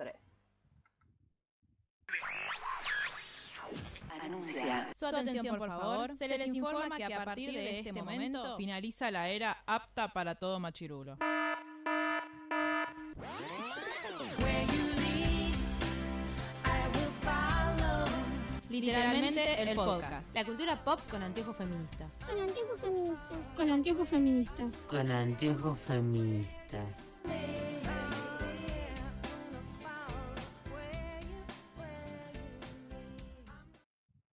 3. Anuncia. Su atención, por favor. Se les informa que a partir de este momento Finaliza la era apta para todo machirulo. literalmente el podcast. La cultura pop con anteojos feministas. Con anteojos feministas. Con anteojos feministas. Con anteojos feministas.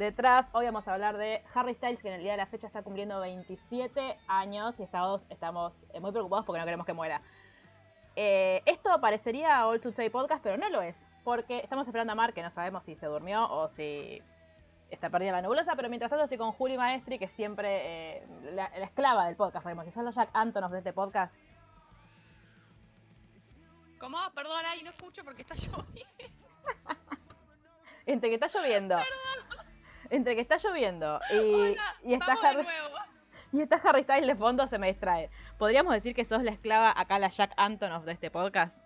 detrás. Hoy vamos a hablar de Harry Styles, que en el día de la fecha está cumpliendo 27 años y estamos, estamos eh, muy preocupados porque no queremos que muera. Eh, esto parecería All to Say Podcast, pero no lo es. Porque estamos esperando a Mar, que no sabemos si se durmió o si está perdida la nebulosa, pero mientras tanto estoy con Juli Maestri, que es siempre eh, la, la esclava del podcast, sabemos. Si son los Jack Antonoff de este podcast, ¿Cómo? Perdona, y no escucho porque está lloviendo. entre que está lloviendo, entre que está lloviendo y, Hola, y está Harry, y está Harry Styles de fondo, se me distrae. ¿Podríamos decir que sos la esclava acá, la Jack Antonoff de este podcast?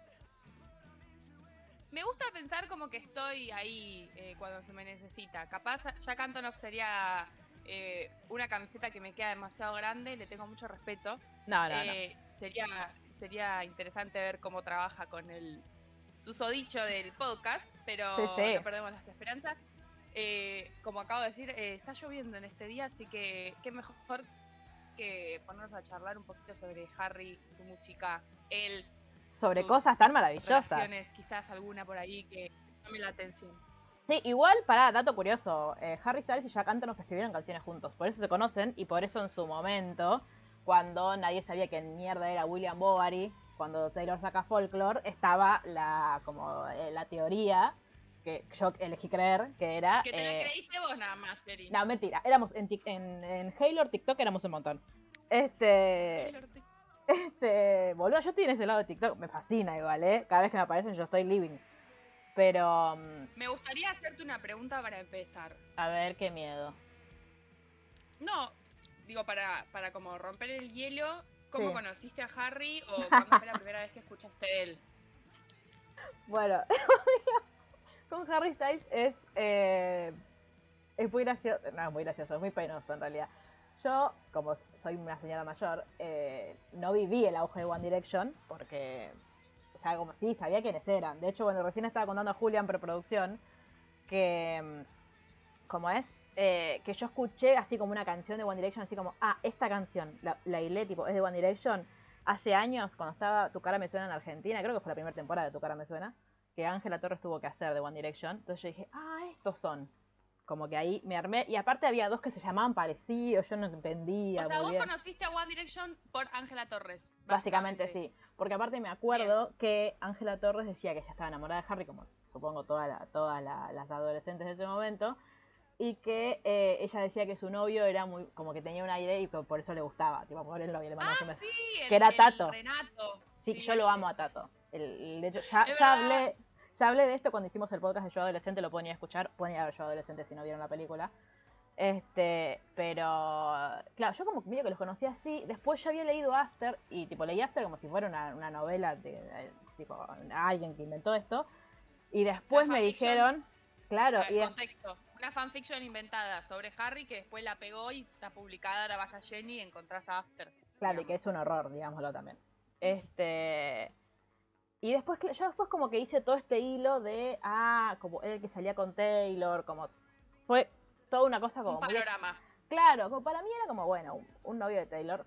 Me gusta pensar como que estoy ahí eh, cuando se me necesita. Capaz Jack Antonoff sería eh, una camiseta que me queda demasiado grande, le tengo mucho respeto. No, no, no. Eh, Sería, sería interesante ver cómo trabaja con el susodicho del podcast, pero Sí, sí. no perdemos las esperanzas. Eh, como acabo de decir, eh, está lloviendo en este día, así que qué mejor que ponernos a charlar un poquito sobre Harry, su música, él, Sobre sus cosas tan maravillosas. quizás alguna por ahí que llame la atención. Sí, igual, pará, dato curioso. eh, Harry Styles y Jack Antonoff escribieron canciones juntos. Por eso se conocen y por eso en su momento, cuando nadie sabía quién mierda era William Bovary, cuando Taylor saca Folklore, estaba la como eh, la teoría que yo elegí creer que era... Que te la eh, creíste vos nada más, Sherry. no, mentira. Éramos en, Tik- en, en Halo, TikTok éramos un montón. Este... Este, boludo, yo estoy en ese lado de TikTok, me fascina igual, ¿eh? Cada vez que me aparecen yo estoy living. Pero, mm, Me gustaría hacerte una pregunta para empezar. a ver, qué miedo. No, digo, para, para como romper el hielo, ¿cómo Sí. conociste a Harry o cuándo fue la primera vez que escuchaste de él? Bueno, con Harry Styles es, eh, es muy gracioso, no, muy gracioso, es muy penoso en realidad. Yo, como soy una señora mayor, eh, no viví el auge de One Direction porque, o sea, como sí, sabía quiénes eran. De hecho, bueno, recién estaba contando a Julia en preproducción que, mm, como es, Eh, que yo escuché así como una canción de One Direction, así como, ah, esta canción, la, la hilé, tipo, es de One Direction. Hace años, cuando estaba Tu cara me suena en Argentina, creo que fue la primera temporada de Tu cara me suena, que Ángela Torres tuvo que hacer de One Direction. Entonces yo dije, ah, estos son. Como que ahí me armé. Y aparte había dos que se llamaban parecidos, yo no entendía O sea, muy vos bien. conociste a One Direction por Ángela Torres. Básicamente sí. Porque aparte me acuerdo que Ángela Torres decía que ella estaba enamorada de Harry, como supongo toda la- todas la- las adolescentes de ese momento. Y que eh, ella decía que su novio era muy. como que tenía un aire y que por eso le gustaba. Tipo, por el novio le mandaba Ah, sí, el, Que era el Tato. Renato. Sí, yo lo amo a Tato. El, el- de hecho, ya, hablé, ya hablé de esto cuando hicimos el podcast de Yo Adolescente, lo pueden ir a escuchar, pueden ir a ver Yo Adolescente si no vieron la película. Este, pero claro, yo como medio que los conocí así, después ya había leído After y tipo leí After como si fuera una, una novela de, de- tipo alguien que inventó esto y después me dijeron, claro, Ah, y contexto. Una fanfiction inventada sobre Harry que después la pegó y está publicada, ahora vas a Jenny y encontrás a After. Claro, y que es un horror, digámoslo también. Este. Y después, yo después como que hice todo este hilo de, ah, como era el que salía con Taylor, como fue toda una cosa como Un muy... panorama. Claro, como para mí era como, bueno, un, un novio de Taylor,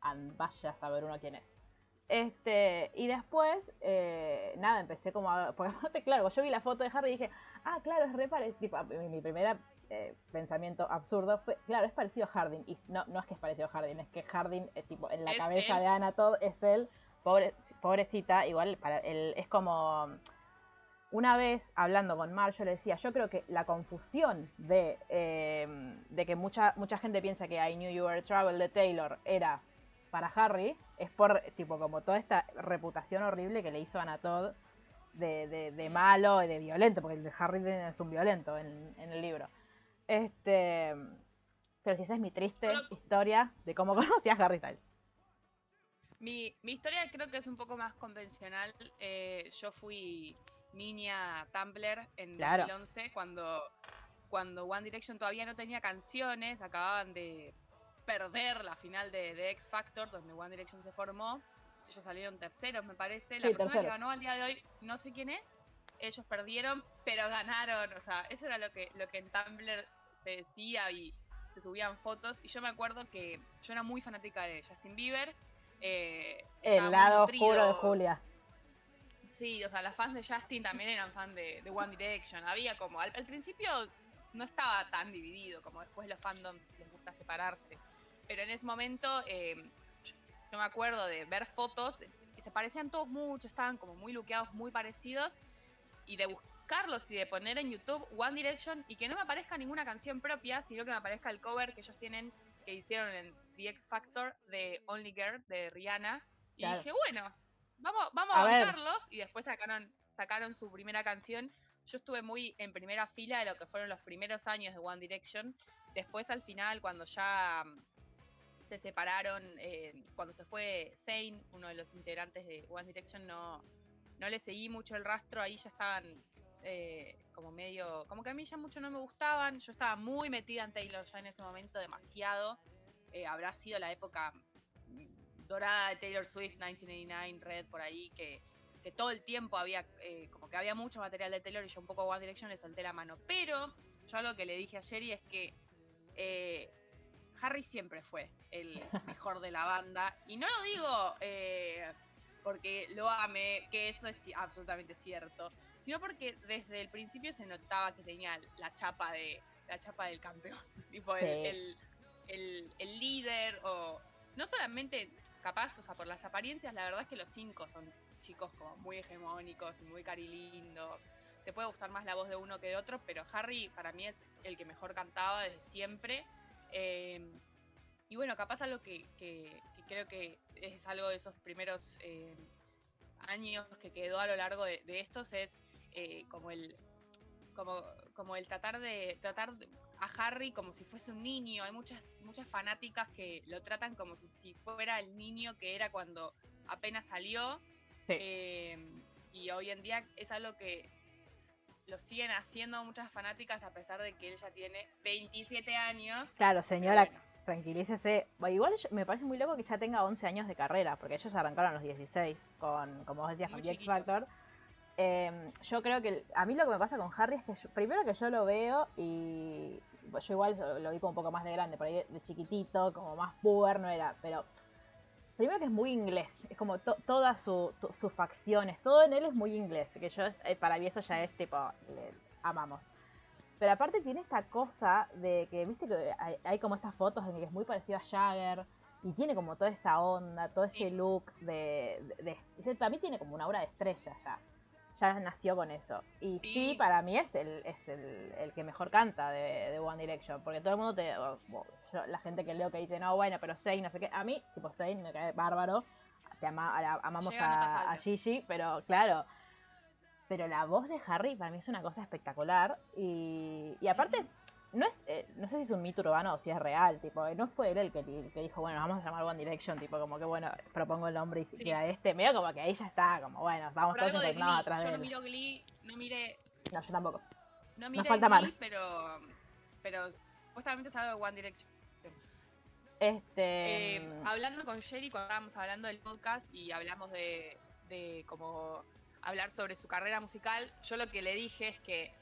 an- vaya a saber uno quién es. Este, y después, eh, nada, empecé como a... Porque aparte, claro, yo vi la foto de Harry y dije, ah, claro, es re parecido. Mi, mi primer pensamiento absurdo fue, claro, es parecido a Hardin. Y no, no es que es parecido a Hardin, es que Hardin, eh, tipo, en la Es cabeza él. de Ana todo es él. Pobre, pobrecita, igual para él es como una vez hablando con Mar, yo le decía, yo creo que la confusión de, eh, de que mucha, mucha gente piensa que I Knew You Were Trouble de Taylor era para Harry, es por tipo como toda esta reputación horrible que le hizo a Todd de, de, de malo y de violento, porque el de Harry es un violento en, en el libro. Este, pero si esa es mi triste historia de cómo conocí a Harry Styles. Mi, mi historia creo que es un poco más convencional. Eh, yo fui niña Tumblr en Claro. 2011 cuando, cuando One Direction todavía no tenía canciones, acababan de perder la final de, de X Factor, donde One Direction se formó. Ellos salieron terceros, me parece. La persona que ganó al día de hoy, no sé quién es. Ellos perdieron, pero ganaron. O sea, eso era lo que, lo que en Tumblr se decía y se subían fotos. Y yo me acuerdo que yo era muy fanática de Justin Bieber. Eh, El lado oscuro de Julia. Sí, o sea, las fans de Justin también eran fan de, de One Direction. Había como, al, al principio no estaba tan dividido como después los fandoms les gusta separarse. Pero en ese momento eh, yo, yo me acuerdo de ver fotos y se parecían todos mucho, estaban como muy luqueados, muy parecidos. Y de buscarlos y de poner en YouTube One Direction y que no me aparezca ninguna canción propia, sino que me aparezca el cover que ellos tienen, que hicieron en The X Factor de Only Girl de Rihanna. Y Claro. dije, bueno, vamos, vamos A a, bancarlos y después sacaron, sacaron su primera canción. Yo estuve muy en primera fila de lo que fueron los primeros años de One Direction. Después al final, cuando ya mm, se separaron, eh, cuando se fue Zayn, uno de los integrantes de One Direction, no, no le seguí mucho el rastro, ahí ya estaban eh, como medio, como que a mí ya mucho no me gustaban, yo estaba muy metida en Taylor ya en ese momento, demasiado. Eh, habrá sido la época mm, dorada de Taylor Swift, 1989, Red, por ahí, que, que todo el tiempo había, eh, como que había mucho material de Taylor y yo un poco One Direction le solté la mano. Pero yo algo que le dije a Sherry es que eh, Harry siempre fue el mejor de la banda. Y no lo digo eh, porque lo ame, que eso es absolutamente cierto, sino porque desde el principio se notaba que tenía la chapa de la chapa del campeón, tipo el, Sí. el, el- el líder o no solamente capaz, o sea, por las apariencias, la verdad es que los cinco son chicos como muy hegemónicos y muy carilindos. Te puede gustar más la voz de uno que de otro, pero Harry para mí es el que mejor cantaba desde siempre. Eh, y bueno, capaz algo que, que- que creo que es algo de esos primeros eh, años que quedó a lo largo de, de estos es eh, como el como, como el tratar de tratar a Harry como si fuese un niño. Hay muchas muchas fanáticas que lo tratan como si, si fuera el niño que era cuando apenas salió. Sí. Eh, y hoy en día es algo que lo siguen haciendo muchas fanáticas a pesar de que él ya tiene 27 años. Claro, señora, Bueno, tranquilícese. Igual me parece muy loco que ya tenga 11 años de carrera, porque ellos arrancaron a los 16, con, como vos decías, Muy con. Factor. Eh, yo creo que a mí lo que me pasa con Harry es que yo- primero que yo lo veo y yo igual lo, lo vi como un poco más de grande, por ahí de, de chiquitito, como más puber no era, pero primero que es muy inglés, es como to- todas su- sus facciones, todo en él es muy inglés, que yo eh, para mí eso ya es tipo, le- amamos. Pero aparte tiene esta cosa de que, viste que hay, hay como estas fotos en que es muy parecido a Jagger y tiene como toda esa onda, todo Sí. ese look de, de, de- mí tiene como una obra de estrella ya. Ya nació con eso. Y sí, para mí es el, es el, el que mejor canta de, de One Direction. Porque todo el mundo te. yo- la gente que leo que dice, no, bueno, pero Zayn, no sé qué. A mí, tipo Zayn, me cae bárbaro. Te ama- la- amamos a a. Gigi, pero claro. Pero la voz de Harry para mí es una cosa espectacular. Y, y aparte, no es eh, no sé si es un mito urbano o si es real. Tipo, no fue él el que, el que dijo, bueno, vamos a llamar One Direction. Tipo, como que bueno, propongo el nombre y Sí. queda este. Medio como que ahí ya está, como bueno, vamos por todos impregnados atrás Yo de no él. miro Glee, no miré, No, yo tampoco. no miré falta Glee, Mar. pero, pero supuestamente es algo de One Direction. Este. Eh, hablando con Sherry, cuando estábamos hablando del podcast y hablamos de, de como hablar sobre su carrera musical, yo lo que le dije es que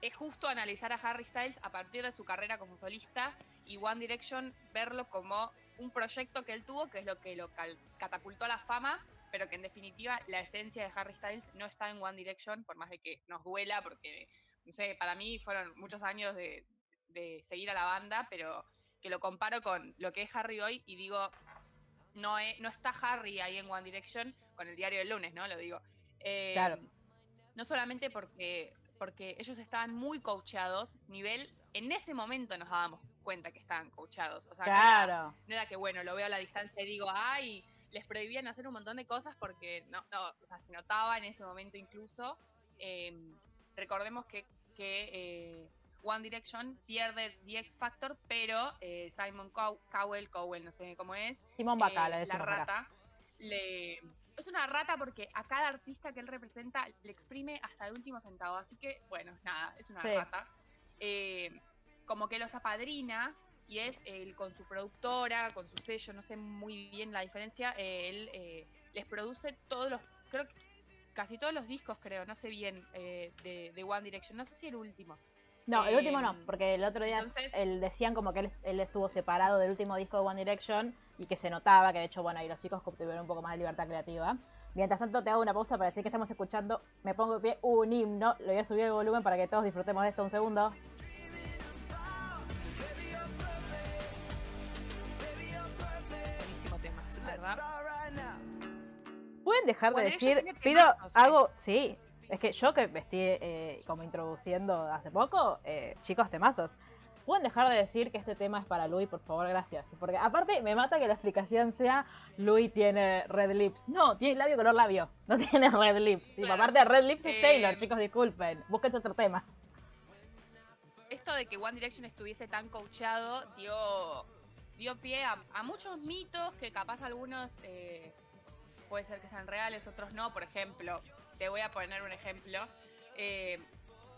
es justo analizar a Harry Styles a partir de su carrera como solista y One Direction verlo como un proyecto que él tuvo, que es lo que lo catapultó a la fama, pero que en definitiva la esencia de Harry Styles no está en One Direction, por más de que nos duela, porque, no sé, para mí fueron muchos años de, de seguir a la banda, pero que lo comparo con lo que es Harry hoy y digo, no, no está Harry ahí en One Direction con el diario del lunes, ¿no? Lo digo. Eh, Claro. no solamente porque, porque ellos estaban muy coacheados, nivel, en ese momento nos dábamos cuenta que estaban coacheados. O sea, no era- Claro. no era que bueno, lo veo a la distancia y digo, ay, les prohibían hacer un montón de cosas porque no, no, o sea, se notaba en ese momento incluso. Eh, recordemos que, que eh, One Direction pierde The X Factor, pero eh, Simon Cow- Cowell, Cowell, no sé cómo es, Simón Vaca, eh, la acá. rata, le... Es una rata porque a cada artista que él representa le exprime hasta el último centavo. Así que, bueno, nada, es una Sí. rata. Eh, como que los apadrina y es él con su productora, con su sello, no sé muy bien la diferencia, eh, él eh, les produce todos los, creo que casi todos los discos, creo, no sé bien, eh, de, de One Direction, no sé si el último. No, el último no, Em, porque el otro día entonces- él decían como que él, él estuvo separado del último disco de One Direction y que se notaba que de hecho, bueno, ahí los chicos tuvieron un poco más de libertad creativa. Mientras tanto te hago una pausa para decir que estamos escuchando, me pongo de pie, un himno, le voy a subir el volumen para que todos disfrutemos de esto un segundo. Buenísimo tema, verdad. ¿Pueden dejar de One Direction decir, pido, temazos, eh. hago, sí, es que yo que me estoy eh, como introduciendo hace poco, eh, chicos temazos, ¿pueden dejar de decir que este tema es para Louis, por favor, gracias? Porque aparte me mata que la explicación sea, Louis tiene red lips. No, tiene labio color labio, no tiene red lips. Y Claro. aparte red lips es Eh, Taylor, chicos, disculpen, busquen otro tema. esto de que One Direction estuviese tan coacheado dio, dio pie a, a muchos mitos que capaz algunos eh, puede ser que sean reales, otros no. Por ejemplo, te voy a poner un ejemplo. Eh,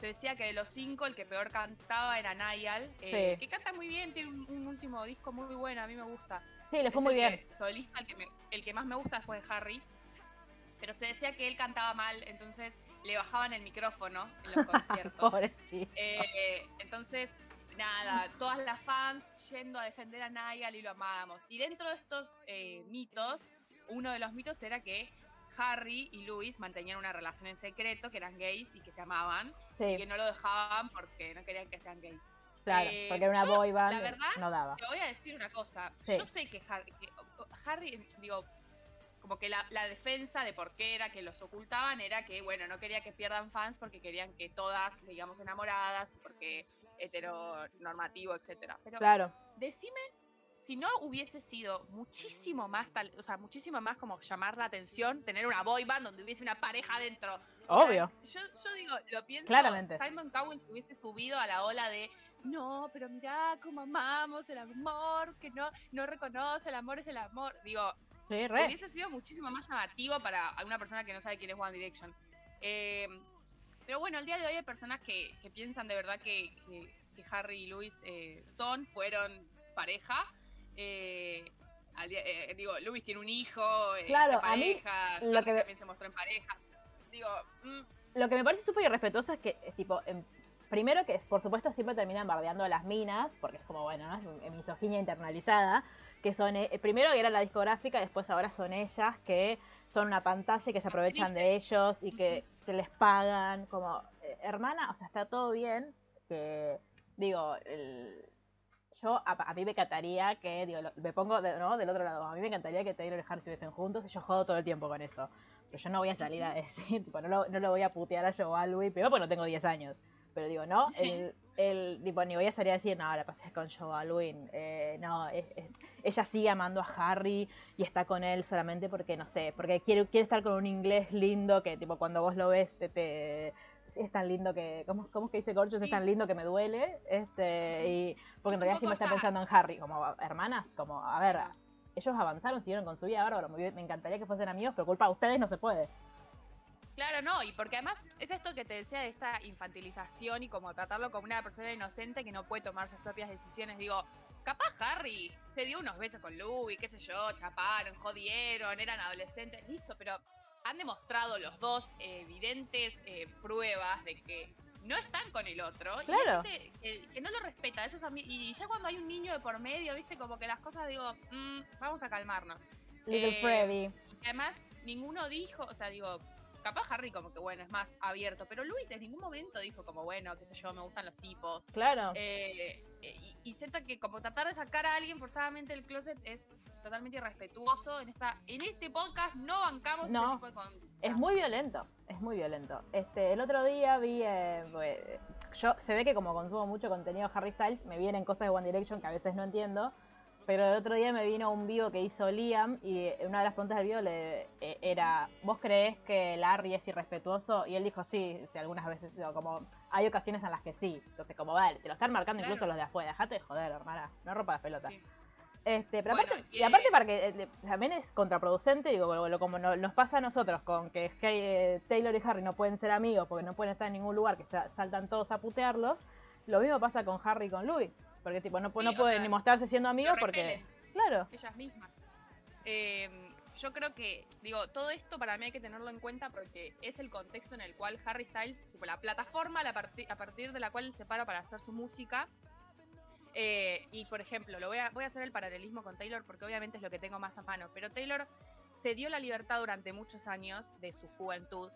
se decía que de los cinco el que peor cantaba era Niall, eh, Sí. que canta muy bien, tiene un, un último disco muy bueno, a mí me gusta. Sí, le fue Es muy bien. que- solista, el que, me- el que más me gusta después de Harry. Pero se decía que él cantaba mal, entonces le bajaban el micrófono en los conciertos. Eh, entonces, nada, todas las fans yendo a defender a Niall y lo amábamos. Y dentro de estos eh, mitos, uno de los mitos era que Harry y Louis mantenían una relación en secreto, que eran gays y que se amaban, y que no lo dejaban porque no querían que sean gays. claro, eh, porque era una yo, boy band, la verdad, no daba. Te voy a decir una cosa. Sí. Yo sé que Harry, que, Harry, digo, como que la, la defensa de por qué era que los ocultaban era que, bueno, no quería que pierdan fans porque querían que todas sigamos enamoradas, porque heteronormativo, etcétera. Pero Claro, decime si no hubiese sido muchísimo más tal, o sea, muchísimo más como llamar la atención, tener una boy band donde hubiese una pareja dentro. O sea, obvio. yo, yo digo, lo pienso, Claramente. Simon Cowell se hubiese subido a la ola de no, pero mirá cómo amamos el amor, que no, no reconoce el amor es el amor. Digo, Sí, hubiese sido muchísimo más llamativo para alguna persona que no sabe quién es One Direction. Eh, pero bueno, al día de hoy hay personas que, que piensan de verdad que, que- que Harry y Louis eh, son, fueron pareja. Eh, al día- eh, digo, Louis tiene un hijo, eh, Claro, está a mí pareja, lo que- también se mostró en pareja. Digo, mm, Lo que me parece súper irrespetuoso es que, es tipo, em, primero que por supuesto siempre terminan bardeando a las minas, porque es como, bueno, ¿no? Es misoginia internalizada, que son, eh, primero que era la discográfica, después ahora son ellas, que son una pantalla y que se aprovechan de ellos y que, que les pagan, como, eh, hermana, o sea, está todo bien, que, digo, el- yo, a, a mí me encantaría que, digo, me pongo de- ¿no? del otro lado, a mí me encantaría que Taylor y Harry estuviesen juntos y yo jodo todo el tiempo con eso. Pero yo no voy a salir a decir, tipo, no lo, no lo voy a putear a Joe Alwyn, pero porque no tengo 10 años. Pero digo, no, el, el, tipo, ni voy a salir a decir, no, la pasé con Joe Alwyn. Eh, no, es- es- ella sigue amando a Harry y está con él solamente porque, no sé, porque quiere, quiere estar con un inglés lindo que, tipo, cuando vos lo ves, te, te- es tan lindo que, ¿cómo, cómo es que dice Gorgeous? Es tan lindo que me duele. este y Porque en realidad sí me está está- pensando en Harry, como hermanas, como, a ver, ellos avanzaron, siguieron con su vida bárbaro. Me, me encantaría que fuesen amigos, pero culpa de ustedes no se puede. Claro, no, y porque además es esto que te decía de esta infantilización y como tratarlo como una persona inocente que no puede tomar sus propias decisiones. Digo, capaz Harry se dio unos besos con Louis, qué sé yo, chaparon, jodieron, eran adolescentes, listo, pero han demostrado los dos evidentes eh, pruebas de que no están con el otro. y Claro. gente que, no lo respeta, eso es a mí- y ya cuando hay un niño de por medio, viste, como que las cosas digo, "Mm, vamos a calmarnos. Little Eh, Freddy. Y además, ninguno dijo, o sea, digo, capaz Harry como que bueno, es más abierto, pero Luis en ningún momento dijo como, bueno, qué sé yo, me gustan los tipos. Claro. Eh, eh, y, y siento que como tratar de sacar a alguien forzadamente del closet es totalmente irrespetuoso. En esta en este podcast no bancamos No. ese tipo de, Es muy violento, es muy violento. Este, el otro día vi, eh, pues, yo se ve que como consumo mucho contenido de Harry Styles, me vienen cosas de One Direction que a veces no entiendo. Pero el otro día me vino un vivo que hizo Liam y una de las preguntas del vivo le, eh, era, ¿vos creés que Larry es irrespetuoso? Y él dijo, sí, sí, algunas veces, digo, como hay ocasiones en las que sí. Entonces, como, vale, te lo están marcando Claro. incluso los de afuera, dejate de joder, hermana, no rompa las pelotas. Sí. Este, pero Bueno, aparte, y, y aparte eh, para que eh, también es contraproducente, digo, como, lo- como no- nos pasa a nosotros con que Taylor y Harry no pueden ser amigos porque no pueden estar en ningún lugar, que sa- saltan todos a putearlos, lo mismo pasa con Harry y con Louis, porque tipo no, Sí, no pueden sea, ni mostrarse siendo amigos porque, claro, ellas mismas. Eh, yo creo que, digo, todo esto para mí hay que tenerlo en cuenta porque es el contexto en el cual Harry Styles, tipo la plataforma la parti- a partir de la cual él se para para hacer su música. Eh, y por ejemplo, lo voy a, voy a hacer el paralelismo con Taylor porque obviamente es lo que tengo más a mano. Pero Taylor se dio la libertad durante muchos años de su juventud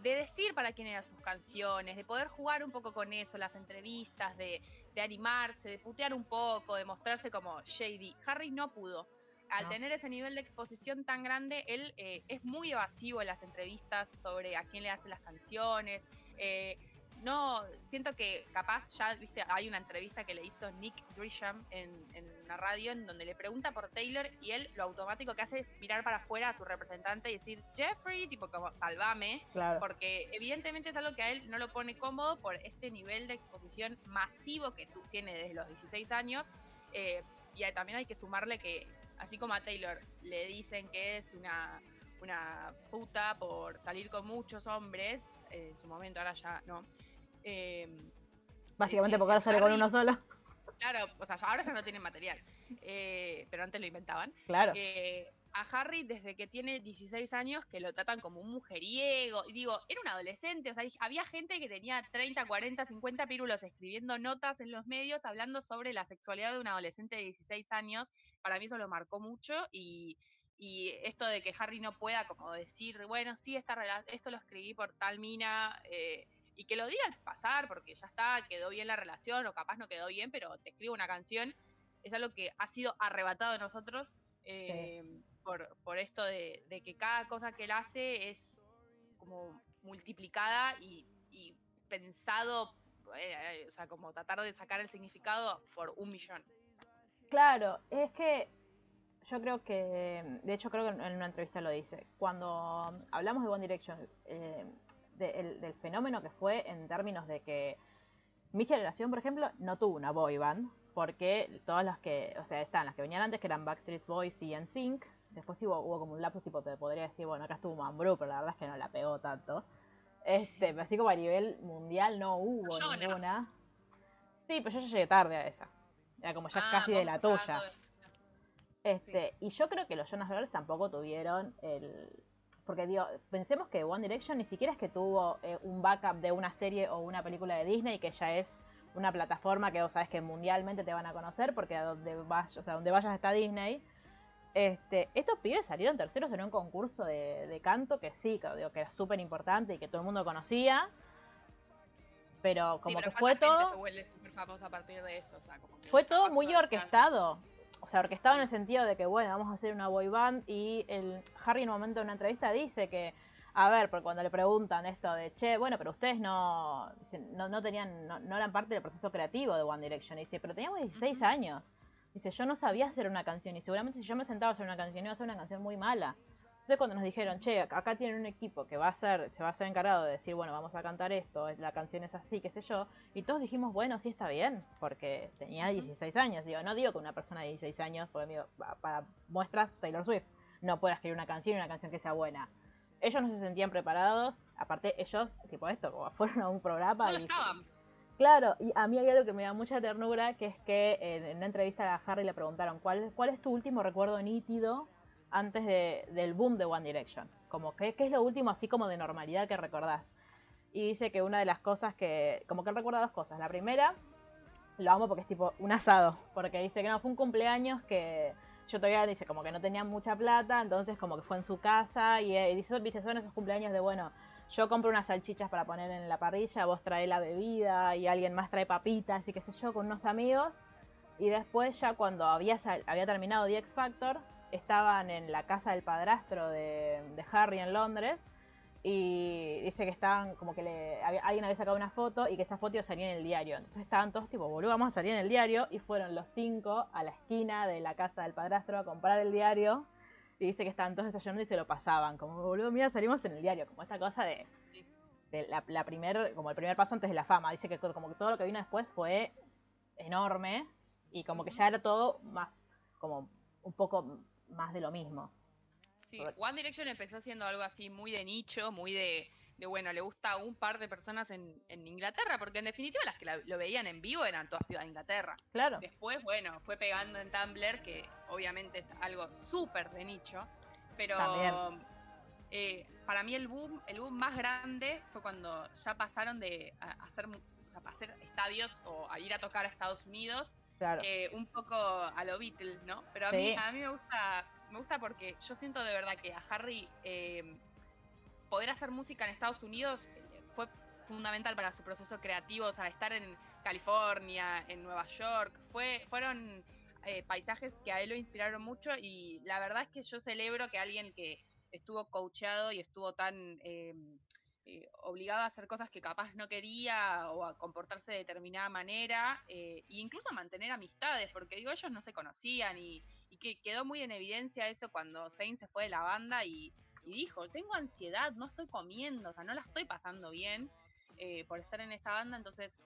de decir para quién eran sus canciones, de poder jugar un poco con eso, las entrevistas, de, de animarse, de putear un poco, de mostrarse como shady. Harry no pudo. Al No. tener ese nivel de exposición tan grande, él eh, es muy evasivo en las entrevistas sobre a quién le hace las canciones. eh, no, siento que capaz ya, viste, hay una entrevista que le hizo Nick Grisham en, en una radio en donde le pregunta por Taylor y él lo automático que hace es mirar para afuera a su representante y decir, Jeffrey, tipo como, salvame, claro. porque evidentemente es algo que a él no lo pone cómodo por este nivel de exposición masivo que tú tiene desde los 16 años. eh, y también hay que sumarle que, así como a Taylor le dicen que es una, una puta por salir con muchos hombres, eh, en su momento ahora ya no. Eh, Básicamente eh, porque ahora sale con uno solo, claro, o sea, ahora ya no tienen material, eh, pero antes lo inventaban. claro. Eh, a Harry desde que tiene 16 años que lo tratan como un mujeriego. Y digo, era un adolescente, o sea, había gente que tenía 30, 40, 50 pírulos escribiendo notas en los medios hablando sobre la sexualidad de un adolescente de 16 años. Para mí eso lo marcó mucho y, y esto de que Harry no pueda como decir, bueno, sí, esta esto lo escribí por tal mina. eh, y que lo diga al pasar, porque ya está, quedó bien la relación, o capaz no quedó bien, pero te escribo una canción, es algo que ha sido arrebatado de nosotros eh, por, por esto de, de que cada cosa que él hace es como multiplicada y, y pensado, eh, o sea, como tratar de sacar el significado por un millón. Claro, es que yo creo que, de hecho creo que en una entrevista lo dice, cuando hablamos de One Direction, eh, de- el- del fenómeno que fue en términos de que mi generación, por ejemplo, no tuvo una boy band, porque todas las que, o sea, están las que venían antes, que eran Backstreet Boys y NSYNC, después hubo, hubo como un lapsus tipo, te podría decir, bueno, acá estuvo Mambrú, pero la verdad es que no la pegó tanto. Este, pero así como a nivel mundial no hubo ninguna. Sí, pero yo ya llegué tarde a esa. Era como ya Ah, casi de la tuya. de- Este, y yo creo que los Jonas Brothers tampoco tuvieron el. Porque digo, pensemos que One Direction ni siquiera es que tuvo eh, un backup de una serie o una película de Disney, que ya es una plataforma que vos sabes que mundialmente te van a conocer, porque a donde vayas, o sea, donde vayas está Disney. Este, estos pibes salieron terceros en un concurso de, de canto que sí, que, digo, que era súper importante y que todo el mundo conocía. Pero como sí, pero que fue ¿cuánta gente todo se vuelve súper famosa a partir de eso? O sea, como que fue todo muy uno- orquestado. O sea, orquestado en el sentido de que, bueno, vamos a hacer una boy band y el Harry en un momento en una entrevista dice que, a ver, porque cuando le preguntan esto de, che, bueno, pero ustedes no no, no tenían, no, no eran parte del proceso creativo de One Direction. Y dice, pero teníamos 16 Ujú. años. Dice, yo no sabía hacer una canción y seguramente si yo me sentaba a hacer una canción iba a ser una canción muy mala. Entonces cuando nos dijeron, che, ac- acá tienen un equipo que va a ser, se va a ser encargado de decir, bueno, vamos a cantar esto, es- la canción es así, qué sé yo, y todos dijimos, bueno, sí está bien, porque tenía 16 años. Digo, no digo que una persona de 16 años, porque digo, pa- para muestras Taylor Swift, no pueda escribir una canción y una canción que sea buena. Ellos no se sentían preparados, aparte ellos, tipo esto, como fueron a un programa No y- estaban. Claro, y a mí hay algo que me da mucha ternura, que es que en, en una entrevista a Harry le preguntaron, ¿cuál, cuál es tu último recuerdo nítido antes de- del boom de One Direction? Como, ¿qué, ¿qué es lo último así como de normalidad que recordás? Y dice que una de las cosas que, como que él recuerda dos cosas. La primera, lo amo porque es tipo un asado, porque dice que no, fue un cumpleaños que yo todavía dice como que no tenía mucha plata, entonces como que fue en su casa y, eh, dice, viste, son esos cumpleaños de, bueno, yo compro unas salchichas para poner en la parrilla, vos trae la bebida y alguien más trae papitas y qué sé yo, con unos amigos. Y después ya cuando había, había terminado The X Factor, estaban en la casa del padrastro de, Harry en Londres y dice que estaban como que alguien había sacado una foto y que esa foto iba a salir en el diario. Entonces estaban todos tipo, boludo, vamos a salir en el diario. Y fueron los cinco a la esquina de la casa del padrastro a comprar el diario. Y dice que estaban todos desayunando y se lo pasaban. Como, boludo, mira, salimos en el diario. Como esta cosa de, la, la primer, como el primer paso antes de la fama. Dice que co- como que todo lo que vino después fue enorme. Y como que ya era todo más, como un poco más de lo mismo. Sí, One Direction empezó siendo algo así muy de nicho, muy de, de bueno, le gusta a un par de personas en, en Inglaterra, porque en definitiva las que la- lo veían en vivo eran todas pibas de Inglaterra. Claro. Después, bueno, fue pegando en Tumblr, que obviamente es algo súper de nicho, pero También. eh, para mí el boom, el boom más grande fue cuando ya pasaron de a- hacer, o sea, hacer estadios o a ir a tocar a Estados Unidos Claro. eh, un poco a lo Beatles, ¿no? Pero a mí, a mí me gusta, me gusta porque yo siento de verdad que a Harry eh, poder hacer música en Estados Unidos eh, fue fundamental para su proceso creativo, o sea, estar en California, en Nueva York, fue, fueron eh, paisajes que a él lo inspiraron mucho y la verdad es que yo celebro que alguien que estuvo coacheado y estuvo tan eh, obligado a hacer cosas que capaz no quería o a comportarse de determinada manera eh, e incluso a mantener amistades, porque digo, ellos no se conocían y, que quedó muy en evidencia eso cuando Zayn se fue de la banda y, y dijo, tengo ansiedad, no estoy comiendo, o sea, no la estoy pasando bien eh, por estar en esta banda, entonces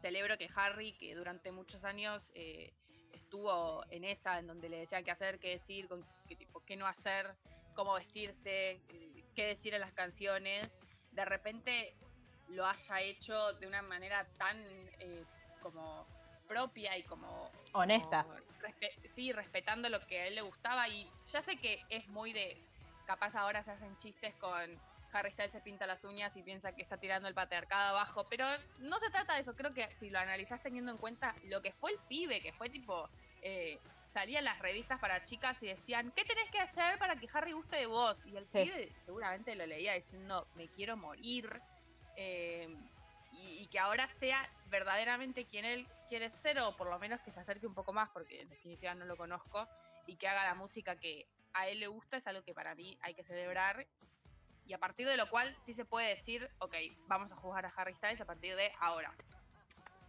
celebro que Harry, que durante muchos años eh, estuvo en esa, en donde le decían qué hacer, qué decir, con qué, tipo, qué no hacer, cómo vestirse, eh, qué decir en las canciones, de repente lo haya hecho de una manera tan eh, como propia y como Honesta. como respe- sí, respetando lo que a él le gustaba y ya sé que es muy de capaz ahora se hacen chistes con Harry Styles se pinta las uñas y piensa que está tirando el patriarcado abajo, pero no se trata de eso, creo que si lo analizás teniendo en cuenta lo que fue el pibe, que fue tipo eh, salían las revistas para chicas y decían, ¿qué tenés que hacer para que Harry guste de vos? Y el Sí. pibe seguramente lo leía diciendo, me quiero morir. eh, y, y que ahora sea verdaderamente quien él quiere ser, o por lo menos que se acerque un poco más, porque en definitiva no lo conozco, y que haga la música que a él le gusta, es algo que para mí hay que celebrar. Y a partir de lo cual sí se puede decir, ok, vamos a jugar a Harry Styles a partir de ahora.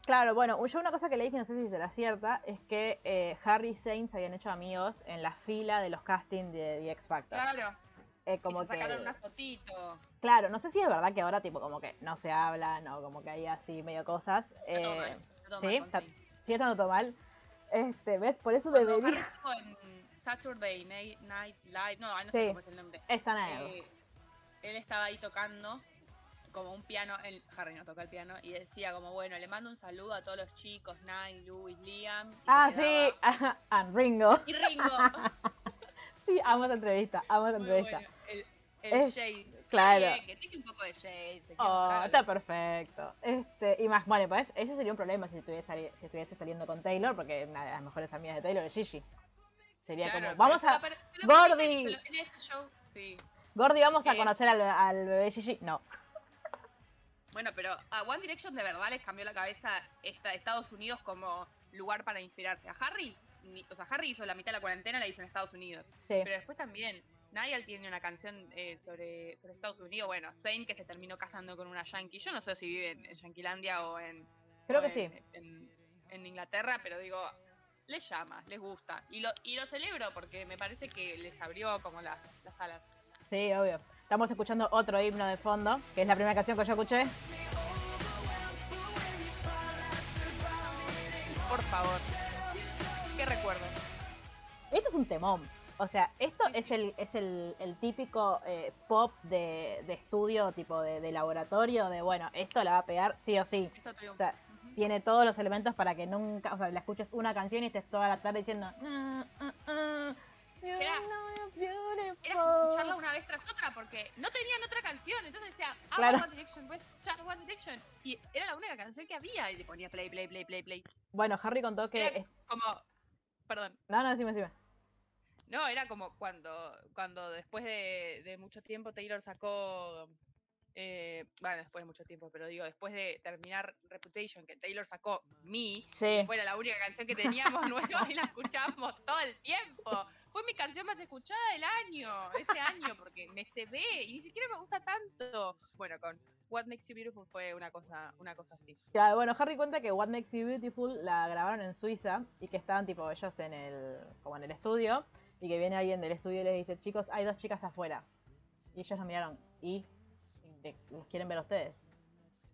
Claro, bueno, yo una cosa que leí que no sé si será cierta es que eh, Harry y Zayn se habían hecho amigos en la fila de los castings de The X Factor. Claro, Eh, y como se sacaron que, una fotito. claro, no sé si es verdad que ahora tipo como que no se hablan o como que hay así medio cosas. Está todo Eh, mal, está todo sí, mal está- sí, está todo mal. Este, ¿ves? Por eso Cuando Harry debería... estuvo en Saturday Night Live, no, no Sí. sé cómo es el nombre. Están ahí. Eh, él estaba ahí tocando como un piano, él, Harry no toca el piano, y decía como, bueno, le mando un saludo a todos los chicos, Nine, Louis, Liam. Ah, sí, and Ringo. Y Ringo. Sí, amo esa entrevista, amo esa Muy entrevista. bueno. El, el Es- shade. Claro. bien, que tiene un poco de shade. Se Oh, está perfecto. Este, y más, bueno, pues ese sería un problema si estuviese, si estuviese saliendo con Taylor, porque una de las mejores amigas de Taylor es Gigi. Sería Claro, como, vamos a, Gordy. sí. Gordy, vamos a conocer al, al bebé Gigi. No, Bueno, pero a One Direction de verdad les cambió la cabeza esta, Estados Unidos como lugar para inspirarse. A Harry, ni- o sea, Harry hizo la mitad de la cuarentena, la hizo en Estados Unidos. sí. Pero después también, Niall tiene una canción eh, sobre, sobre Estados Unidos. Bueno, Zayn que se terminó casando con una yankee. Yo no sé si vive en, en Yanquilandia o en. Creo o que sí. En, en Inglaterra, pero digo, les llama, les gusta. Y lo, y lo celebro porque me parece que les abrió como las, las alas. Sí, obvio. Estamos escuchando otro himno de fondo, que es la primera canción que yo escuché. Por favor. ¿Qué recuerdo? Esto es un temón. O sea, esto Sí, es, sí. El, es el, el típico eh, pop de, de estudio, tipo de, de laboratorio, de bueno, esto la va a pegar sí o sí. Esto O sea, tiene todos los elementos para que nunca, o sea, la escuches una canción y estés toda la tarde diciendo, "Ah, ah, ah, you Era- Era beautiful". escucharla una vez tras otra porque no tenían otra canción. Entonces decía, ah, Claro. One Direction, voy a One Direction. Y era la única canción que había. Y le ponía play, play, play, play, play. Bueno, Harry contó que... Era como. Perdón. No, no, decime, decime. No, era como cuando, cuando después de, de mucho tiempo Taylor sacó eh, bueno, después de mucho tiempo, pero digo, después de terminar Reputation, que Taylor sacó Me, Sí. fue la única canción que teníamos nueva y la escuchábamos todo el tiempo. Fue mi canción más escuchada del año, ese año, porque me se ve y ni siquiera me gusta tanto. Bueno, con What Makes You Beautiful fue una cosa, una cosa así. Claro, bueno, Harry cuenta que What Makes You Beautiful la grabaron en Suiza y que estaban tipo ellos en el, como en el estudio y que viene alguien del estudio y les dice, chicos, hay dos chicas afuera. Y ellos nos miraron, ¿y ¿De- los quieren ver a ustedes?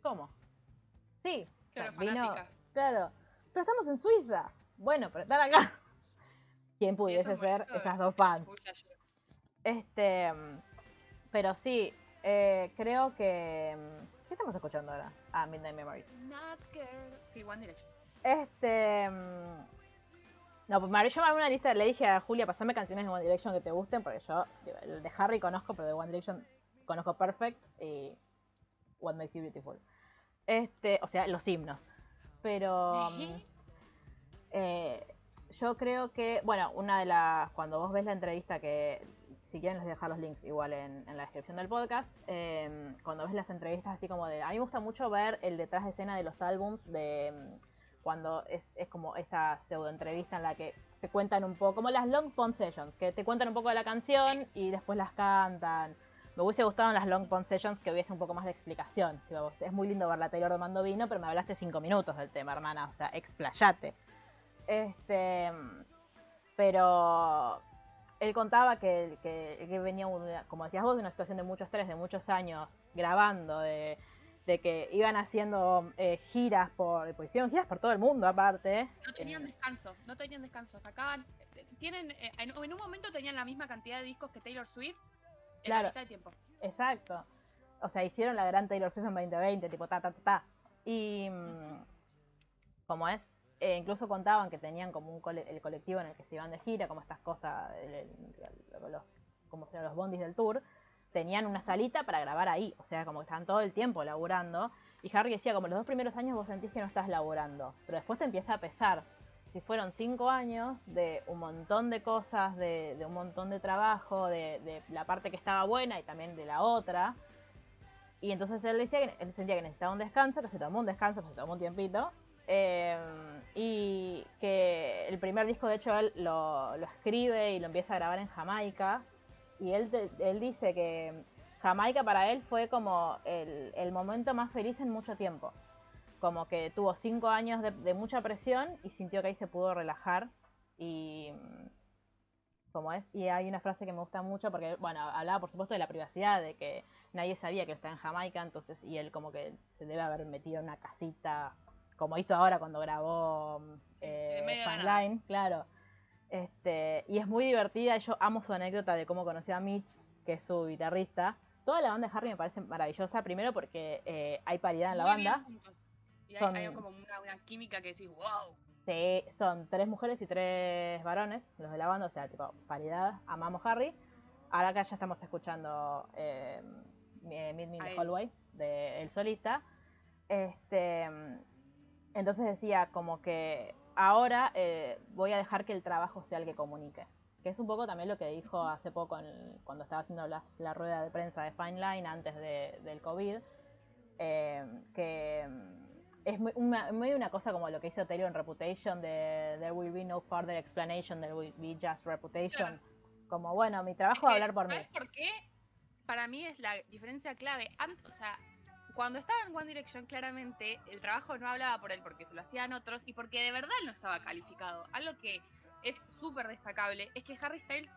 ¿Cómo? Sí. o sea, Claro, vino- fanáticas. claro, pero estamos en Suiza. Bueno, pero están acá. ¿Quién pudiese eso- ser eso esas es- dos fans? Este, pero sí, eh, creo que... ¿Qué estamos escuchando ahora? Ah, Midnight Memories. Not scared. Sí, One Direction. Este. mm, No, pues me armé una lista, le dije a Julia, pasame canciones de One Direction que te gusten, porque yo, de Harry conozco, pero de One Direction conozco Perfect y What Makes You Beautiful. Este, o sea, los himnos. Pero. mm, eh, yo creo que, bueno, una de las. Cuando vos ves la entrevista, que si quieren les voy a dejar los links igual en, en la descripción del podcast. eh, cuando ves las entrevistas así como de. A mí me gusta mucho ver el detrás de escena de los álbums, de mm, cuando es, es como esa pseudo entrevista en la que te cuentan un poco, como las long pond sessions, que te cuentan un poco de la canción y después las cantan. Me hubiese gustado en las long pond sessions que hubiese un poco más de explicación. Es muy lindo ver la Taylor tomando vino, pero me hablaste cinco minutos del tema, hermana. O sea, explayate. Este, pero él contaba que, que, que venía, una- como decías vos, de una situación de mucho estrés, de muchos años grabando, de, de que iban haciendo eh, giras por, pues hicieron giras por todo el mundo aparte. No tenían Eh, descanso, no tenían descanso. Sacaban. eh, Tienen, eh, en, en un momento tenían la misma cantidad de discos que Taylor Swift en Claro. la mitad de tiempo. Exacto. O sea, hicieron la gran Taylor Swift en 2020, tipo ta ta ta ta. Y mm, como es, eh, incluso contaban que tenían como un cole- el colectivo en el que se iban de gira, como estas cosas, el- el- los, como los bondis del tour, tenían una salita para grabar ahí, o sea, como que estaban todo el tiempo laburando. Y Harry decía, como los dos primeros años vos sentís que no estás laburando, pero después te empieza a pesar. Si fueron cinco años de un montón de cosas, de, de un montón de trabajo, de, la parte que estaba buena y también de la otra. Y entonces él decía que él sentía que necesitaba un descanso, que se tomó un descanso, que se tomó un tiempito. eh, y que el primer disco, de hecho, él lo, lo escribe y lo empieza a grabar en Jamaica. Y él, él dice que Jamaica para él fue como el momento más feliz en mucho tiempo. Como que tuvo cinco años de, de mucha presión y sintió que ahí se pudo relajar. Y mm, como es, y hay una frase que me gusta mucho porque, bueno, hablaba por supuesto de la privacidad, de que nadie sabía que está en Jamaica, entonces, y él como que se debe haber metido en una casita, como hizo ahora cuando grabó mm, eh, nada. Line, claro. Este, y es muy divertida, yo amo su anécdota de cómo conoció a Mitch, que es su guitarrista. Toda la banda de Harry me parece maravillosa, primero porque eh, hay paridad en la Muy banda. Y hay, Son- hay como una, una química que decís, wow. Sí, son tres mujeres y tres varones, los de la banda, o sea, tipo, paridad, amamos Harry. Ahora acá ya estamos escuchando eh, eh, Meet Me in. Hallway, de El Solista. Este, entonces decía como que ahora eh, voy a dejar que el trabajo sea el que comunique. Que es un poco también lo que dijo hace poco en- cuando estaba haciendo las- la rueda de prensa de Fine Line antes de- del COVID. eh, que es muy una, muy una cosa como lo que hizo Taylor en Reputation de There will be no further explanation, there will be just reputation. Como bueno, mi trabajo va a Es que, hablar por mí. ¿Sabes por qué? Para mí es la diferencia clave. An- o sea, cuando estaba en One Direction, claramente el trabajo no hablaba por él porque se lo hacían otros y porque de verdad él no estaba calificado. Algo que es súper destacable es que Harry Styles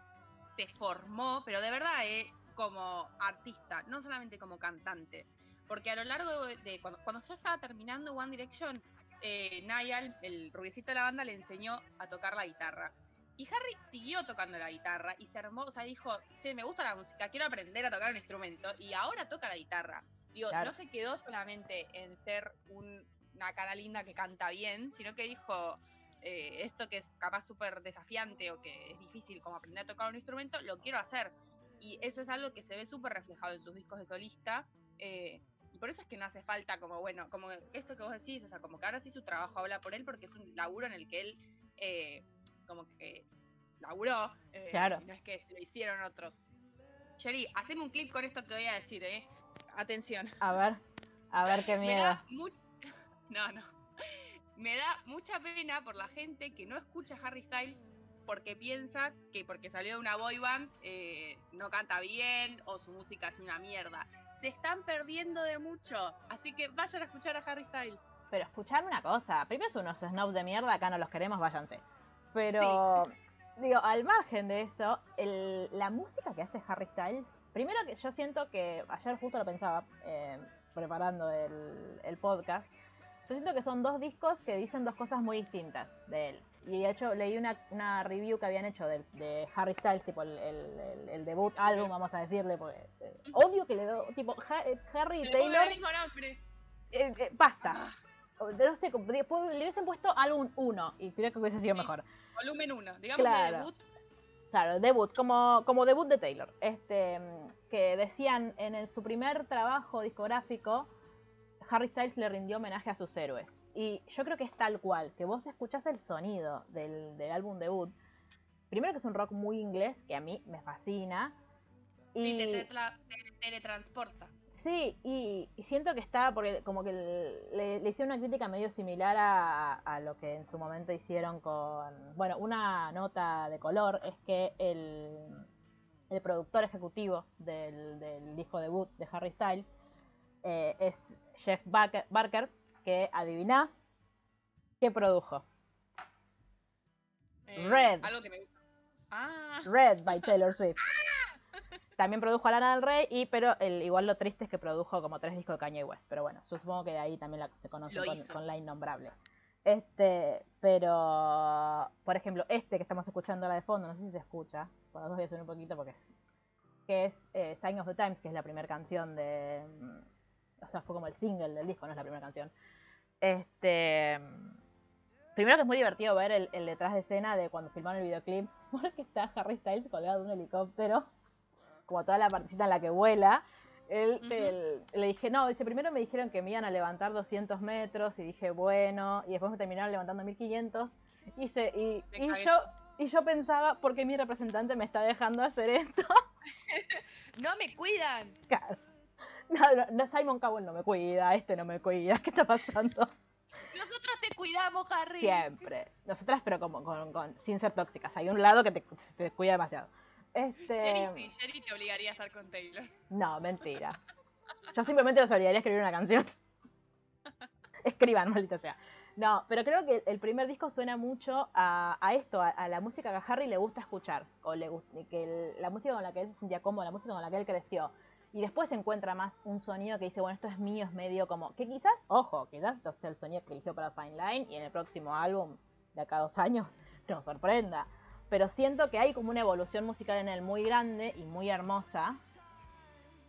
se formó, pero de verdad, eh, como artista, no solamente como cantante. Porque a lo largo de, de- cuando, cuando ya estaba terminando One Direction, eh, Niall, el rubiecito de la banda, le enseñó a tocar la guitarra. Y Harry siguió tocando la guitarra y se armó, o sea, dijo, che, me gusta la música, quiero aprender a tocar un instrumento. Y ahora toca la guitarra. Digo, Claro. no se quedó solamente en ser un- una cara linda que canta bien, sino que dijo, eh, esto que es capaz súper desafiante o que es difícil como aprender a tocar un instrumento, lo quiero hacer. Y eso es algo que se ve súper reflejado en sus discos de solista. eh, por eso es que no hace falta como, bueno, como esto que vos decís, o sea, como que ahora sí su trabajo habla por él porque es un laburo en el que él eh, como que laburó. eh, Claro. no es que lo hicieron otros. Sherry, haceme un clip con esto que voy a decir, ¿eh? atención. A ver, a ver qué Me miedo. da mu- No, no. Me da mucha pena por la gente que no escucha Harry Styles porque piensa que porque salió de una boy band eh, no canta bien o su música es una mierda. Se están perdiendo de mucho. Así que vayan a escuchar a Harry Styles. Pero escuchame una cosa, primero son unos snobs de mierda, acá no los queremos, váyanse. Pero, digo, al margen de eso, el- la música que hace Harry Styles, primero que yo siento que, ayer justo lo pensaba, eh, preparando el, el podcast, yo siento que son dos discos que dicen dos cosas muy distintas de él. Y de hecho leí una, una review que habían hecho de, de Harry Styles, tipo el, el- debut álbum, vamos a decirle, porque eh, odio que le do, tipo, Ha- eh, Harry Le Taylor, el mismo nombre. eh, eh, basta. O- No sé, después le hubiesen puesto álbum 1 y creo que hubiese sido Sí. mejor. Volumen 1. Digamos Claro. de debut. Claro, debut, como, como debut de Taylor. Este, mm, que decían en el- su primer trabajo discográfico, Harry Styles le rindió homenaje a sus héroes. Y yo creo que es tal cual, que vos escuchás el sonido del, del álbum debut. Primero que es un rock muy inglés, que a mí me fascina. Y, te, te tra- te teletransporta. Sí, y, y siento que está, porque como que le, le hicieron una crítica medio similar a, a lo que en su momento hicieron con... Bueno, una nota de color es que el, el productor ejecutivo del, del disco debut de Harry Styles eh, es Jeff Barker, Barker, que adivina qué produjo. Eh, Red. Algo que me gusta. Ah, Red by Taylor Swift. También produjo a Lana del Rey, y, pero el, igual lo triste es que produjo como tres discos de Kanye West. Pero bueno, supongo que de ahí también la, se conoce con, con la innombrable. Este, pero, por ejemplo, este que estamos escuchando ahora de fondo, no sé si se escucha, por los dos voy a subir un poquito porque que es eh, Sign of the Times, que es la primera canción de, o sea, fue como el single del disco, no es la primera canción. Este, primero que es muy divertido ver el, el detrás de escena de cuando filmaron el videoclip, porque está Harry Styles colgado de un helicóptero, como toda la partecita en la que vuela. Él, Ujú. el- le dije, no, dice, primero me dijeron que me iban a levantar 200 metros y dije, bueno, y después me terminaron levantando 1500. Y, se- y, y yo, y yo pensaba, ¿por qué mi representante me está dejando hacer esto? no me cuidan. Claro. No, no, no, Simon Cowell no me cuida, este no me cuida, ¿qué está pasando? Nosotros te cuidamos, Harry. Siempre. Nosotras, pero como con, con- sin ser tóxicas. Hay un lado que te, te cuida demasiado. Este. Jerry, sí, Jerry te obligaría a estar con Taylor. No, mentira. Yo simplemente los obligaría a escribir una canción. Escriban, maldita sea. No, pero creo que el primer disco suena mucho a, a esto, a, a la música que a Harry le gusta escuchar, o le que el- la música con la que él se sentía cómodo, la música con la que él creció. Y después encuentra más un sonido que dice, bueno, esto es mío, es medio como. Que quizás, ojo, quizás esto sea el sonido que eligió para Fine Line y en el próximo álbum, de acá a dos años, nos sorprenda. Pero siento que hay como una evolución musical en él muy grande y muy hermosa.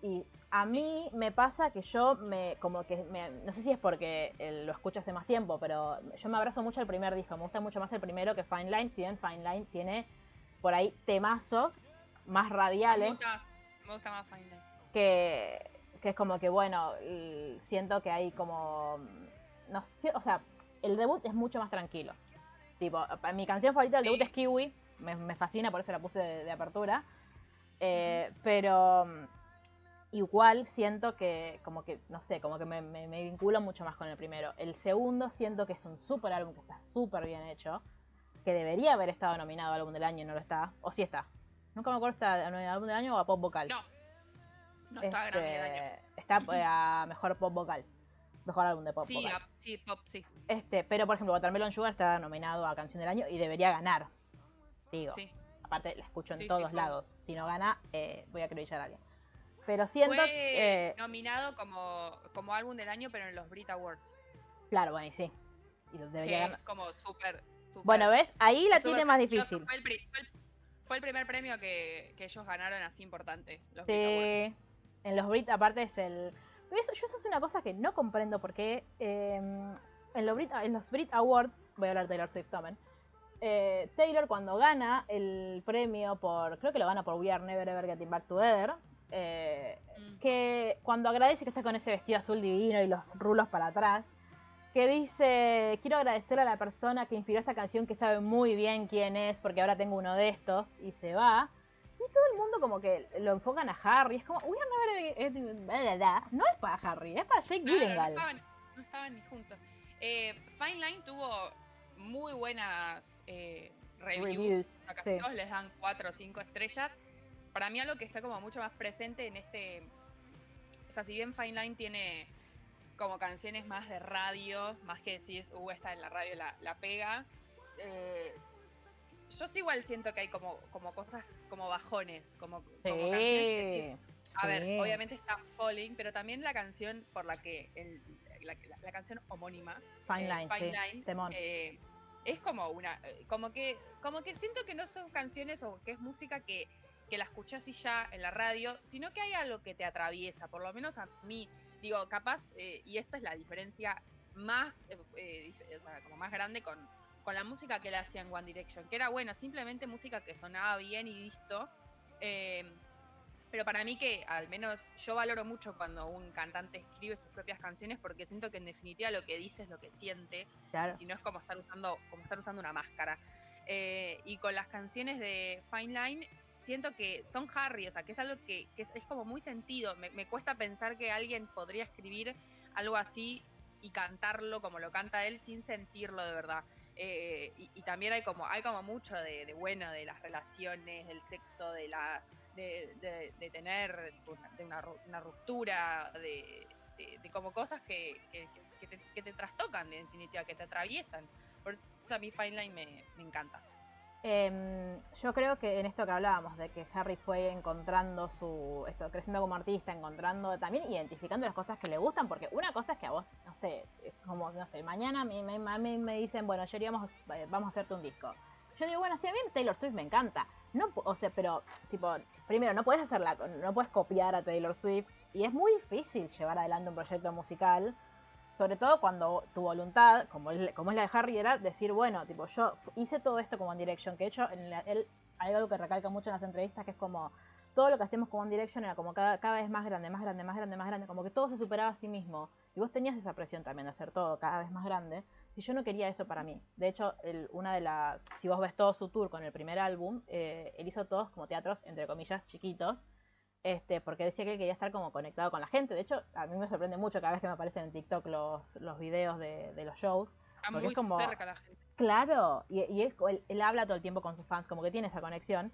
Y a mí me pasa que yo me, como que, me- no sé si es porque eh, lo escucho hace más tiempo, pero yo me abrazo mucho al primer disco, me gusta mucho más el primero que Fine Line, si bien Fine Line tiene por ahí temazos más Me radiales gusta, me gusta más Fine Line. Que, que es como que bueno, siento que hay como, no sé, o sea, el debut es mucho más tranquilo. Tipo, mi canción favorita del Sí. debut es Kiwi, me, me fascina, por eso la puse de, de apertura. Eh, Pero mm, igual siento que, como que, no sé, como que me, me, me vinculo mucho más con el primero. El segundo siento que es un super álbum que está súper bien hecho, que debería haber estado nominado a álbum del año y no lo está. O sí está. Nunca me acuerdo si está nominado a álbum del año o a pop vocal. No. No está Este, Grammy del año. Está eh, a mejor pop vocal. Mejor álbum de pop Sí, vocal. a- sí, pop, sí. Este, pero por ejemplo, Watermelon Sugar está nominado a canción del año y debería ganar. Digo, sí. aparte la escucho en Sí, sí, todos fue. lalos. Si no gana, eh, voy a acreditar a alguien. Pero siento Fue que. eh, nominado como, como álbum del año, pero en los Brit Awards. claro, bueno, y sí. Y debería Que ganar. es como súper. Bueno, ¿ves? Ahí la tiene más difícil. Fue el, pri- fue el- fue el primer premio que, que ellos ganaron así importante. Los Brit Awards. En los Brit, aparte es el. Pero eso, yo eso es una cosa que no comprendo porque eh, en, los Brit, en los Brit Awards, voy a hablar de Taylor Swift también. eh, Taylor cuando gana el premio por, creo que lo gana por We Are Never Ever Getting Back Together, eh, Mm. que cuando agradece que está con ese vestido azul divino y los rulos para atrás, que dice, quiero agradecer a la persona que inspiró esta canción que sabe muy bien quién es, porque ahora tengo uno de estos, y se va. Y todo el mundo como que lo enfocan a Harry. Es como, bla. No es para Harry, es para Jake Claro, no Gyllenhaal. estaban, no estaban ni juntos. Eh, Fine Line tuvo muy buenas eh, reviews. Reviews, o sea, casi sí. todos les dan 4 o 5 estrellas. Para mí algo que está como mucho más presente en este... O sea, si bien Fine Line tiene como canciones más de radio, más que decís, uh, está en la radio la, la pega. eh, yo sí igual siento que hay como, como cosas, como bajones, como, como canciones que Sí. a ver, obviamente está Falling, pero también la canción por la que el- la, la- la canción homónima, Fine eh, Line, Fine. Line, eh, es como una, eh, como que, como que siento que no son canciones o que es música que, que la escuchás y ya en la radio, sino que hay algo que te atraviesa, por lo menos a mí, digo, capaz, eh, y esta es la diferencia más, o sea, como más grande con, con la música que le hacían One Direction, que era buena, simplemente música que sonaba bien y listo. eh, pero para mí que al menos yo valoro mucho cuando un cantante escribe sus propias canciones porque siento que en definitiva lo que dice es lo que siente Claro. si no es como estar usando como estar usando una máscara Eh, y con las canciones de Fine Line siento que son Harry o sea que es algo que, que es, es como muy sentido me, me cuesta pensar que alguien podría escribir algo así y cantarlo como lo canta él sin sentirlo de verdad Eh, y, también hay como hay como mucho de, bueno de las relaciones del sexo de la de, de- de tener de una, una ruptura de como cosas que, que- que te, que te trastocan de definitiva que te atraviesan. Por eso a mí Fine Line me, me encanta Em, yo creo que en esto que hablábamos, de que Harry fue encontrando su. esto, creciendo como artista, encontrando también identificando las cosas que le gustan, porque una cosa es que a vos, no sé, como, no sé, mañana me, me, mí me dicen, bueno, Jerry, vamos, eh, vamos a hacerte un disco. Yo digo, bueno, si a mí Taylor Swift me encanta. No, o sea, pero, tipo, primero, no puedes hacerla, no puedes copiar a Taylor Swift, y es muy difícil llevar adelante un proyecto musical sobre todo cuando tu voluntad, como es, como es la de Harry, era decir, bueno, tipo, yo hice todo esto como One Direction, que de hecho, en la- él, hay algo que recalca mucho en las entrevistas, que es como, todo lo que hacíamos con One Direction era como cada, cada vez más grande, más grande, más grande, más grande, como que todo se superaba a sí mismo, y vos tenías esa presión también de hacer todo cada vez más grande, y yo no quería eso para mí. De hecho, el- una de las, si vos ves todo su tour con el primer álbum, eh, él hizo todos como teatros, entre comillas, chiquitos, este, porque decía que él quería estar como conectado con la gente. De hecho, a mí me sorprende mucho cada vez que me aparecen en TikTok los, los videos de, de los shows. está Porque muy es como- cerca la gente Claro, y, y es, él, él habla todo el tiempo con sus fans, como que tiene esa conexión.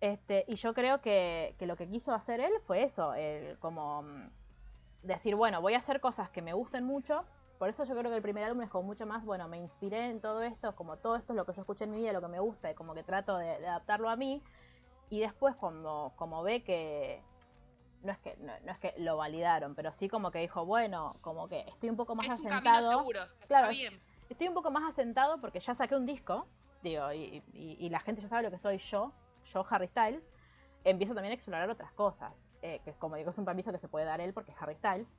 Este, y yo creo que, que lo que quiso hacer él fue eso, el, como mm, decir, bueno, voy a hacer cosas que me gusten mucho. Por eso yo creo que el primer álbum es como mucho más, bueno, me inspiré en todo esto, como todo esto es lo que yo escuché en mi vida, lo que me gusta, y como que trato de, de adaptarlo a mí. Y después cuando como ve que no es que no, no es que lo validaron, pero sí como que dijo, bueno, como que estoy un poco más es asentado seguro Claro. bien estoy un poco más asentado porque ya saqué un disco, digo, y, y- y la gente ya sabe lo que soy yo, yo Harry Styles, empiezo también a explorar otras cosas, eh, que como digo, es un permiso que se puede dar él porque es Harry Styles.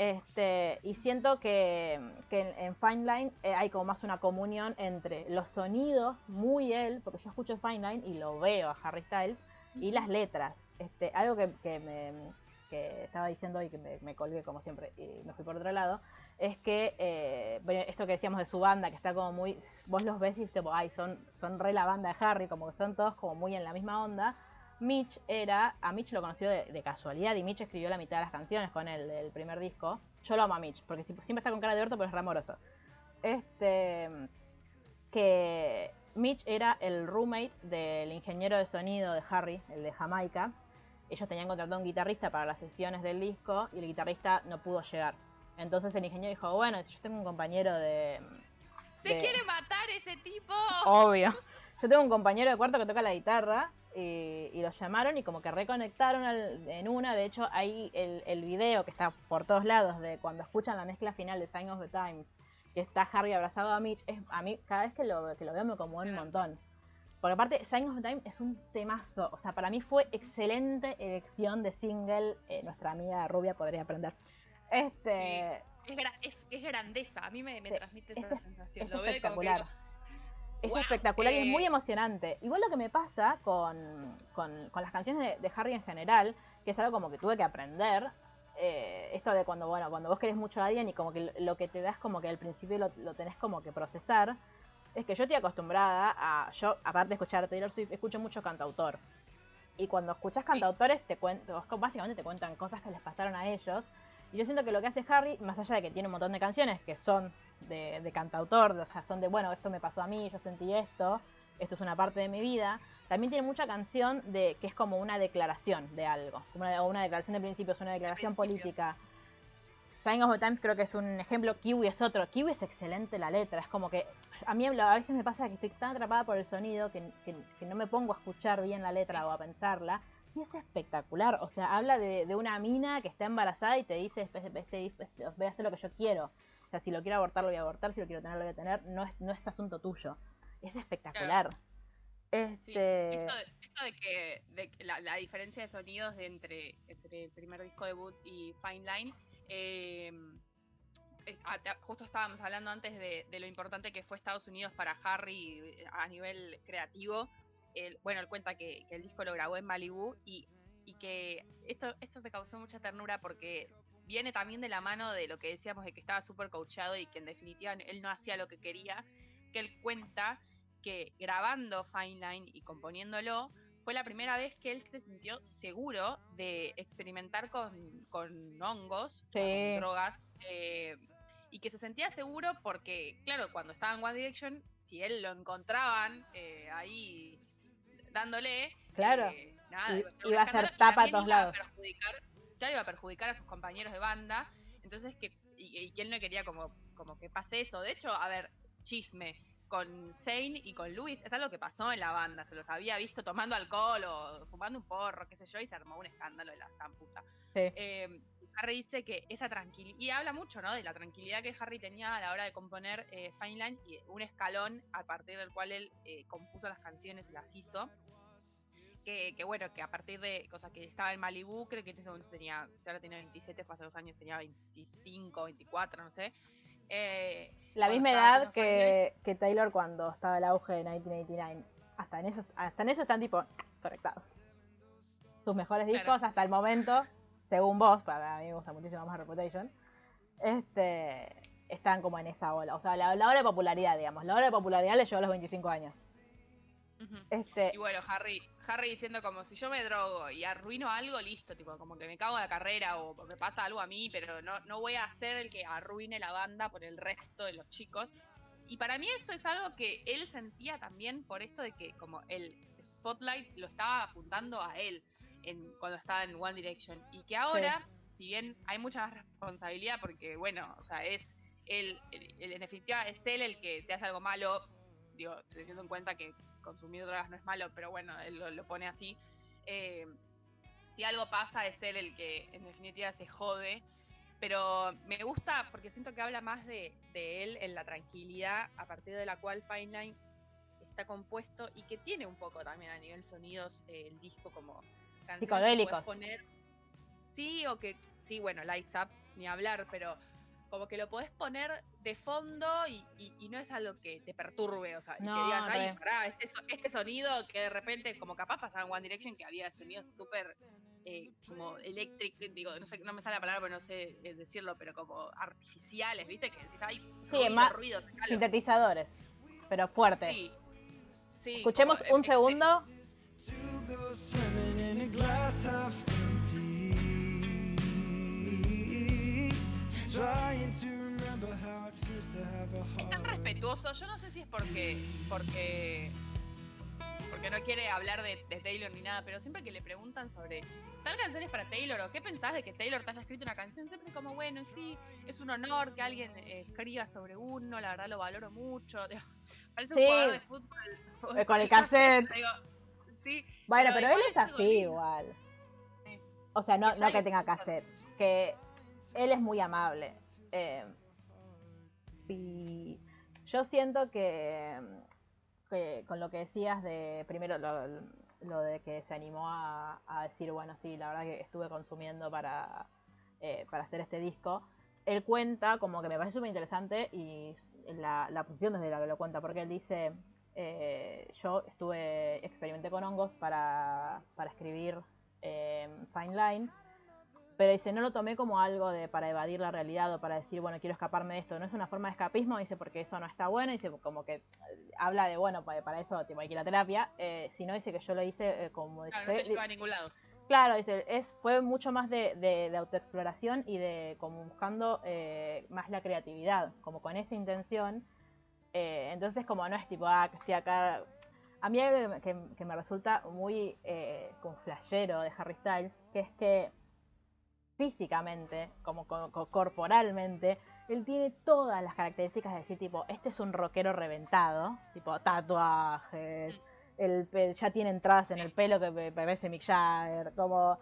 Este, y siento que, que en, en Fine Line eh, hay como más una comunión entre los sonidos, muy él, porque yo escucho Fine Line y lo veo a Harry Styles, y las letras. Este, algo que, me que estaba diciendo y que me, colgué como siempre y me fui por otro lado, es que eh, esto que decíamos de su banda, que está como muy, vos los ves y dices, ay, son, son re la banda de Harry, como que son todos como muy en la misma onda. Mitch era, a Mitch lo conoció de, de casualidad y Mitch escribió la mitad de las canciones con él del primer disco. Yo lo amo a Mitch, porque siempre está con cara de orto, pero es re amoroso. Este, que Mitch era el roommate del ingeniero de sonido de Harry, el de Jamaica. Ellos tenían contratado un guitarrista para las sesiones del disco y el guitarrista no pudo llegar. Entonces el ingeniero dijo, bueno, yo tengo un compañero de... se de- quiere matar ese tipo Obvio. Yo tengo un compañero de cuarto que toca la guitarra y, y lo llamaron y como que reconectaron al- en una. De hecho, hay el, el video que está por todos lados de cuando escuchan la mezcla final de Sign of the Times, que está Harry abrazado a Mitch. Es, a mí, cada vez que lo, que lo veo me conmueve un montón. Porque aparte, Sign of the Times es un temazo. O sea, para mí fue excelente elección de single. Eh, nuestra amiga Rubia podría aprender. Este. es, es, es grandeza a mí me, transmite es esa es- sensación lo veo como que Es Wow, espectacular y es muy eh. emocionante. Igual lo que me pasa con, con- con las canciones de, de Harry en general, que es algo como que tuve que aprender, eh, esto de cuando, bueno, cuando vos querés mucho a alguien y como que lo, que te das como que al principio lo, lo tenés como que procesar, es que yo estoy acostumbrada a, yo aparte de escuchar a Taylor Swift, escucho mucho cantautor. y cuando escuchas cantautores te cuentan, básicamente te cuentan cosas que les pasaron a ellos. Y yo siento que lo que hace Harry, más allá de que tiene un montón de canciones que son de, de cantautor, o sea, son de, bueno, esto me pasó a mí, yo sentí esto, esto es una parte de mi vida, también tiene mucha canción de que es como una declaración de algo, como una, una declaración de principios, una declaración política. Sign of the Times creo que es un ejemplo, Kiwi es otro. Kiwi es excelente la letra, es como que a mí a veces me pasa que estoy tan atrapada por el sonido que, que- que no me pongo a escuchar bien la letra Sí. o a pensarla. Y es espectacular, o sea, habla de, de una mina que está embarazada y te dice, este, este, este, a hacer lo que yo quiero. O sea, si lo quiero abortar, lo voy a abortar, si lo quiero tener, lo voy a tener. No es, no es asunto tuyo. Es espectacular. Este... Esto, de, esto de que, de que la, la diferencia de sonidos de entre, entre el primer disco debut y Fine Line, eh, ah, justo estábamos hablando antes de, de lo importante que fue Estados Unidos para Harry eh, a nivel creativo. Bueno, él cuenta que, que el disco lo grabó en Malibu y, y que esto, esto me causó mucha ternura porque viene también de la mano de lo que decíamos de que estaba súper coachado y que en definitiva él no hacía lo que quería, que él cuenta que grabando Fine Line y componiéndolo fue la primera vez que él se sintió seguro de experimentar con, con hongos, Sí. con drogas, eh, y que se sentía seguro porque, claro, cuando estaba en One Direction, si él lo encontraban eh, ahí dándole, Claro. eh, nada, iba a ser tapa a todos lados. perjudicar, claro, iba a perjudicar a sus compañeros de banda, entonces que y, y que él no quería como, como que pase eso. De hecho, a ver, chisme, con Zane y con Luis, es algo que pasó en la banda, se los había visto tomando alcohol o fumando un porro, qué sé yo, y se armó un escándalo de la zamputa. Sí. Eh, Harry dice que esa tranquilidad, y habla mucho, ¿no? De la tranquilidad que Harry tenía a la hora de componer eh, Fine Line y un escalón a partir del cual él eh, compuso las canciones y las hizo. Que, que bueno, que a partir de, cosa que estaba en Malibu, creo que en ese momento tenía, si ahora tenía 27, fue hace dos años, tenía 25, 24, no sé. Eh, La misma edad que, que Taylor cuando estaba el auge de 1989. Hasta en eso, hasta en eso están tipo conectados. Sus mejores Claro. discos hasta el momento, según vos, para mí me gusta muchísimo más Reputation, este, están como en esa ola. O sea, la, la ola de popularidad, digamos. La ola de popularidad le llevó a los 25 años. Este, Y bueno, Harry, Harry diciendo como si yo me drogo y arruino algo, listo, tipo, como que me cago en la carrera o me pasa algo a mí, pero no, no voy a ser el que arruine la banda por el resto de los chicos. Y para mí eso es algo que él sentía también por esto de que como el spotlight lo estaba apuntando a él en, cuando estaba en One Direction. Y que ahora, si bien hay mucha más responsabilidad, porque bueno, o sea, es él, él- él- en definitiva es él el que se hace algo malo, digo, teniendo en cuenta que consumir drogas no es malo, pero bueno, él lo, lo pone así. Eh, si algo pasa, es él el que en definitiva se jode. Pero me gusta porque siento que habla más de, de él en la tranquilidad a partir de la cual Fine Line está compuesto y que tiene un poco también a nivel sonidos eh, el disco como canciones que poner. Sí, o que, sí, bueno, Lights Up, ni hablar, pero como que lo podés poner de fondo y, y- y no es algo que te perturbe, o sea, y No, que digas, ay, pará, este, so- este sonido que de repente, como capaz pasaba en One Direction, que había sonidos súper eh, como electric, digo, no sé, no me sale la palabra, pero no sé eh, decirlo, pero como artificiales, ¿viste? Que decís, ay, ruido, más ruido, sacalo". sintetizadores, pero fuerte. Sí. Sí, Escuchemos como, un eh, segundo. To Es tan respetuoso, yo no sé si es porque porque porque no quiere hablar de, de Taylor ni nada, pero siempre que le preguntan sobre tal canción es para Taylor o qué pensás de que Taylor te haya escrito una canción, siempre como, bueno, sí, es un honor que alguien eh, escriba sobre uno, la verdad lo valoro mucho. Digo, parece Sí. un jugador de fútbol. Eh, con el cassette. Digo, sí, Bueno, Pero pero, él es así igual. Sí. O sea, no, Que no que tenga cassette. Que él es muy amable. Eh, y yo siento que, que con lo que decías de primero lo, lo de que se animó a, decir, bueno, sí, la verdad que estuve consumiendo para, eh, para hacer este disco. Él cuenta, como que me parece súper interesante, y la, la posición desde la que lo cuenta, porque él dice, eh, yo estuve, experimenté con hongos para, para escribir eh, Fine Line, pero dice, no lo tomé como algo de para evadir la realidad o para decir, bueno, quiero escaparme de esto. No es una forma de escapismo, dice, porque eso no está bueno. Dice, como que eh, habla de, bueno, pa- para eso tipo, hay que ir a terapia. Eh, sino dice que yo lo hice eh, como... Claro, no te dice- lleva a ningún lado. Claro, dice, es, fue mucho más de, de- de autoexploración y de como buscando eh, más la creatividad, como con esa intención. Eh, entonces, como no es tipo, ah, que estoy acá. A mí hay algo que, que me resulta muy eh, como flashero de Harry Styles, que es que físicamente, como co- co- corporalmente, él tiene todas las características de decir, tipo, este es un rockero reventado, tipo, tatuajes, el, pe- ya tiene entradas en el pelo que parece Mick Jagger, como...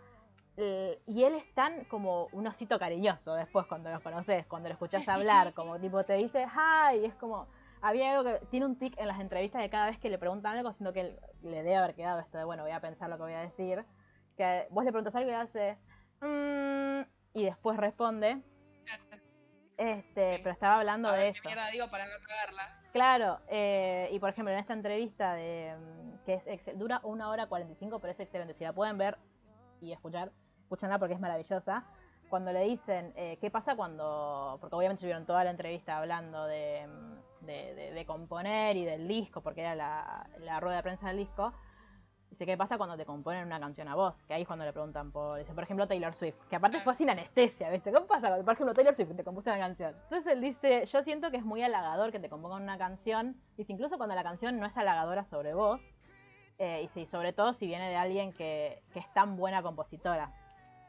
eh, y él es tan como un osito cariñoso después cuando los conoces, cuando lo escuchás hablar, como tipo te dice hi, es como... Había algo que tiene un tic en las entrevistas de cada vez que le preguntan algo, siento que él- le debe haber quedado esto de, bueno, voy a pensar lo que voy a decir, que vos le preguntas algo y hace... "Mm", y después responde, este, Sí. pero estaba hablando A de eso. qué mierda digo para no cagarla. Claro, eh, y por ejemplo en esta entrevista de mm, que es ex- dura una hora 45, pero es excelente. Si la pueden ver y escuchar, escúchenla porque es maravillosa. Cuando le dicen, eh, ¿qué pasa cuando.? Porque obviamente tuvieron toda la entrevista hablando de, mm, de, de- de componer y del disco, porque era la, la rueda de prensa del disco. Dice, ¿qué pasa cuando te componen una canción a vos? Que ahí es cuando le preguntan por, dice, por ejemplo, Taylor Swift, que aparte fue sin anestesia, ¿viste? ¿Cómo pasa cuando, por ejemplo, Taylor Swift te compuso una canción? Entonces él dice, yo siento que es muy halagador que te compongan una canción, dice, incluso cuando la canción no es halagadora sobre vos, eh, y sí, sobre todo si viene de alguien que, que es tan buena compositora.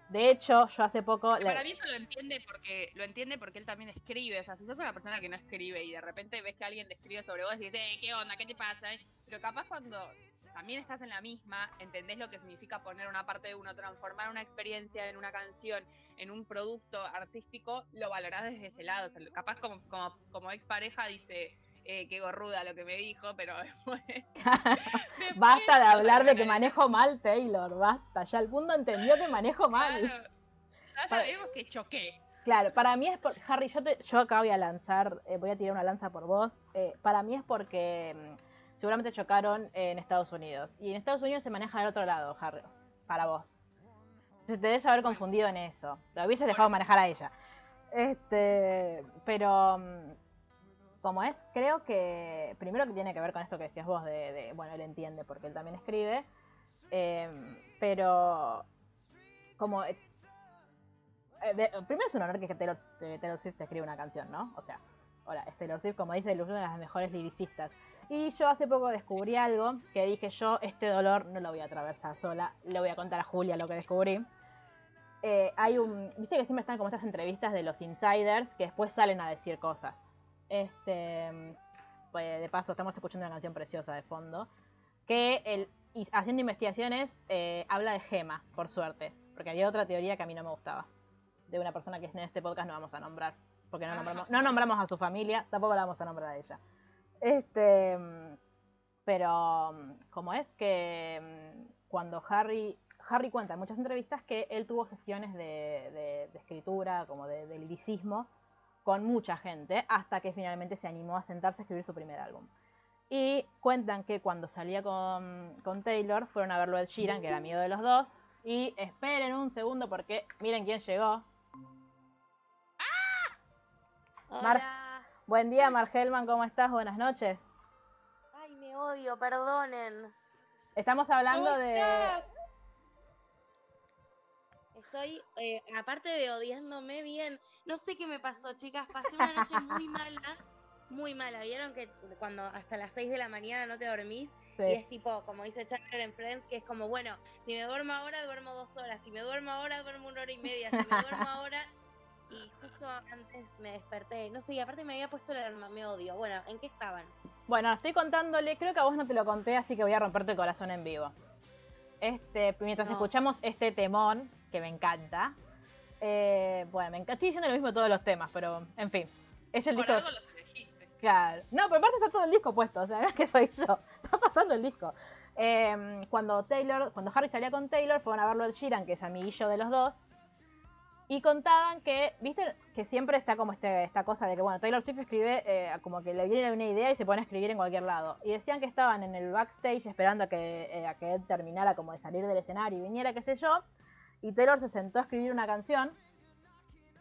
De hecho, yo hace poco... le- Para mí eso lo entiende porque lo entiende porque él también escribe. O sea, si sos una persona que no escribe y de repente ves que alguien te escribe sobre vos y dices, "Ey, ¿qué onda? ¿Qué te pasa? Pero capaz cuando también estás en la misma, entendés lo que significa poner una parte de uno, transformar una experiencia en una canción, en un producto artístico, lo valorás desde ese lado. O sea, capaz como, como, como expareja dice, eh, qué gorruda lo que me dijo, pero después... después Basta de hablar de que manejo mal, Taylor, basta. Ya el mundo entendió que manejo mal. Claro, ya sabemos que choqué. Claro, para mí es por Harry, yo, te- yo acá voy a lanzar, eh, voy a tirar una lanza por vos. eh, para mí es porque mm, seguramente chocaron en Estados Unidos. Y en Estados Unidos se maneja del otro lado, Harry, para vos. Entonces te debes haber confundido en eso. Te hubieses dejado sí. manejar a ella. Este, pero mm, como es, creo que primero que tiene que ver con esto que decías vos de, de- bueno, él entiende porque él también escribe. em, pero como eh, eh, de- primero es un honor que Taylor, eh, Taylor Swift te escriba una canción, ¿no? O sea, hola, es Taylor Swift, como dice, es una de las mejores lyricistas. Y yo hace poco descubrí algo que dije yo, este dolor no lo voy a atravesar sola, le voy a contar a Julia lo que descubrí. Eh, hay un, viste que siempre están como estas entrevistas de los insiders que después salen a decir cosas. Este, pues, de paso estamos escuchando una canción preciosa de fondo que el, haciendo investigaciones eh, habla de Gema, por suerte, porque había otra teoría que a mí no me gustaba de una persona que en este podcast no vamos a nombrar, porque no nombramos, no nombramos a su familia, tampoco la vamos a nombrar a ella. Este, mm, pero mm, como es que mm, cuando Harry, Harry cuenta en muchas entrevistas que él tuvo sesiones de, de- de escritura, como de, de liricismo, con mucha gente, hasta que finalmente se animó a sentarse a escribir su primer álbum. Y cuentan que cuando salía con, con Taylor, fueron a verlo Ed Sheeran, que era amigo de los dos, y esperen un segundo porque miren quién llegó. Mar- Hola. Buen día, Margelman, ¿cómo estás? Buenas noches. Ay, me odio, perdonen. Estamos hablando de... Estoy, eh, aparte de odiándome bien, no sé qué me pasó, chicas. Pasé una noche muy mala, muy mala. ¿Vieron que cuando hasta las 6 de la mañana no te dormís? Sí. Y es tipo, como dice Chandler en Friends, que es como, bueno, si me duermo ahora, duermo dos horas. Si me duermo ahora, duermo una hora y media. Si me duermo ahora... Y justo antes me desperté. No sé, y aparte me había puesto la alarma, me odio. Bueno, ¿en qué estaban? Bueno, estoy contándole, creo que a vos no te lo conté, así que voy a romperte el corazón en vivo. Este, mientras No. escuchamos este temón, que me encanta. eh, bueno, me encanta. Estoy diciendo lo mismo de todos los temas, pero en fin. Es el Por disco. algo los elegiste. Claro. No, pero aparte está todo el disco puesto, o sea, no es que soy yo. Está pasando el disco. Eh, cuando Taylor, cuando Harry salía con Taylor, fueron a verlo el Sheeran, que es amiguillo de los dos. Y contaban que, viste, que siempre está como este, esta cosa de que, bueno, Taylor Swift escribe eh, como que le viene una idea y se pone a escribir en cualquier lado. Y decían que estaban en el backstage esperando a que, eh, a que terminara como de salir del escenario y viniera, qué sé yo. y Taylor se sentó a escribir una canción,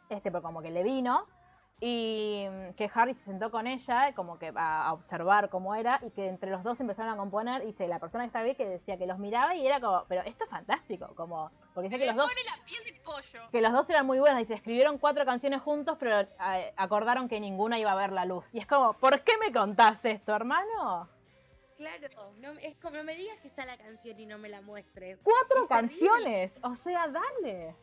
este, pero como que le vino, y mm, que Harry se sentó con ella, como que a, a observar cómo era, y que entre los dos empezaron a componer, y dice, la persona que estaba ahí que decía que los miraba y era como, pero esto es fantástico, como, porque sé que los dos pone la piel de pollo. que los dos eran muy buenos y se escribieron cuatro canciones juntos, pero eh, acordaron que ninguna iba a ver la luz. Y es como, ¿por qué me contás esto, hermano? Claro, no, es como no me digas que está la canción y no me la muestres. Cuatro terrible. canciones, o sea, dale.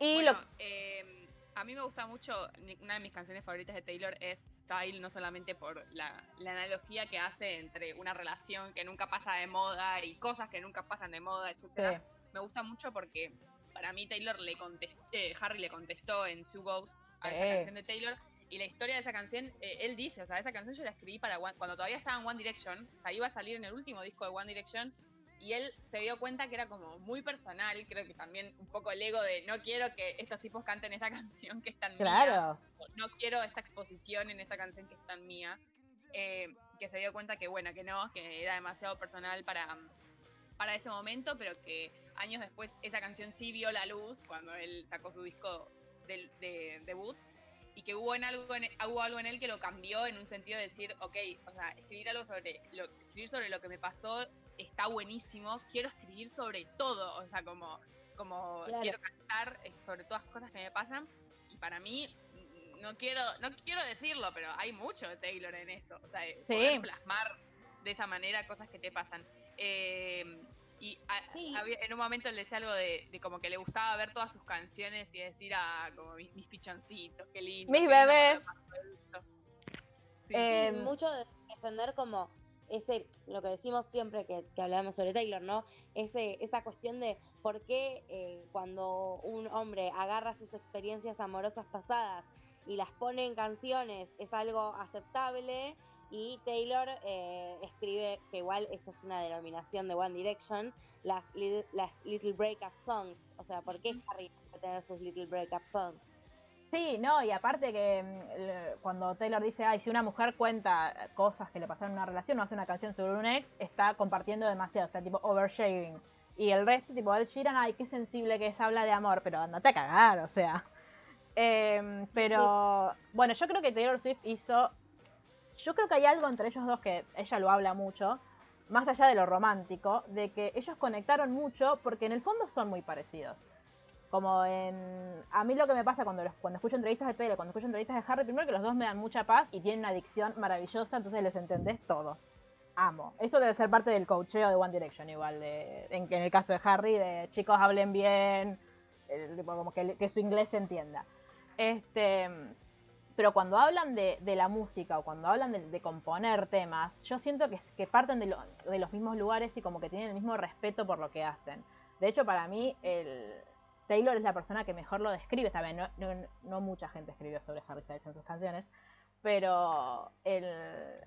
Y Bueno, lo eh, a mí me gusta mucho, una de mis canciones favoritas de Taylor es Style, no solamente por la, la analogía que hace entre una relación que nunca pasa de moda y cosas que nunca pasan de moda, etcétera. Sí. Me gusta mucho porque para mí Taylor le contestó, Harry le contestó en Two Ghosts a Sí. esa canción de Taylor. Y la historia de esa canción, eh, él dice, o sea, esa canción yo la escribí para One- cuando todavía estaba en One Direction, o sea, iba a salir en el último disco de One Direction, y él se dio cuenta que era como muy personal, creo que también un poco el ego de no quiero que estos tipos canten esta canción que es tan mía, claro, no quiero esta exposición en esta canción que es tan mía, eh, que se dio cuenta que bueno, que no, que era demasiado personal para, para ese momento, pero que años después esa canción sí vio la luz cuando él sacó su disco de, debut y que hubo, en algo en, hubo algo en él que lo cambió en un sentido de decir, ok, o sea, escribir algo sobre lo, escribir sobre lo que me pasó está buenísimo, quiero escribir sobre todo, o sea, como, como Claro. quiero cantar eh, sobre todas las cosas que me pasan y para mí mm, no quiero no quiero decirlo, pero hay mucho de Taylor en eso, o sea, de Sí. poder plasmar de esa manera cosas que te pasan. Eh, y a- Sí. había- en un momento él decía algo de, de como que le gustaba ver todas sus canciones y decir, ah, como mis, mis pichoncitos, qué lindo. Mis qué lindo bebés. me pasó esto". Sí. Eh, mucho de defender como ese, lo que decimos siempre que, que hablamos sobre Taylor, ¿no? Ese, esa cuestión de por qué eh, cuando un hombre agarra sus experiencias amorosas pasadas y las pone en canciones es algo aceptable y Taylor eh, escribe, que igual esta es una denominación de One Direction, las, li- las Little Breakup Songs. O sea, ¿por qué Harry puede tener sus Little Breakup Songs? Sí, no, y aparte que mm, cuando Taylor dice, ay, si una mujer cuenta cosas que le pasaron en una relación o hace una canción sobre un ex, está compartiendo demasiado, está tipo oversharing. Y el resto, tipo, Ed Sheeran, ay, qué sensible que es, habla de amor, pero andate a cagar, o sea. Em, pero, bueno, yo creo que Taylor Swift hizo, yo creo que hay algo entre ellos dos que ella lo habla mucho, más allá de lo romántico, de que ellos conectaron mucho porque en el fondo son muy parecidos. Como en. A mí lo que me pasa cuando, los- cuando escucho entrevistas de Taylor, cuando escucho entrevistas de Harry, primero que los dos me dan mucha paz y tienen una adicción maravillosa, entonces les entendés todo. Amo. Esto debe ser parte del coacheo de One Direction, igual. De, en, el caso de Harry, de chicos hablen bien, como que, que su inglés se entienda. Este. Pero cuando hablan de, de la música o cuando hablan de, de componer temas, yo siento que, que parten de, lo- de los mismos lugares y como que tienen el mismo respeto por lo que hacen. De hecho, para mí, el, Taylor es la persona que mejor lo describe. Bien, no, no- no mucha gente escribió sobre Harry Styles en sus canciones, pero el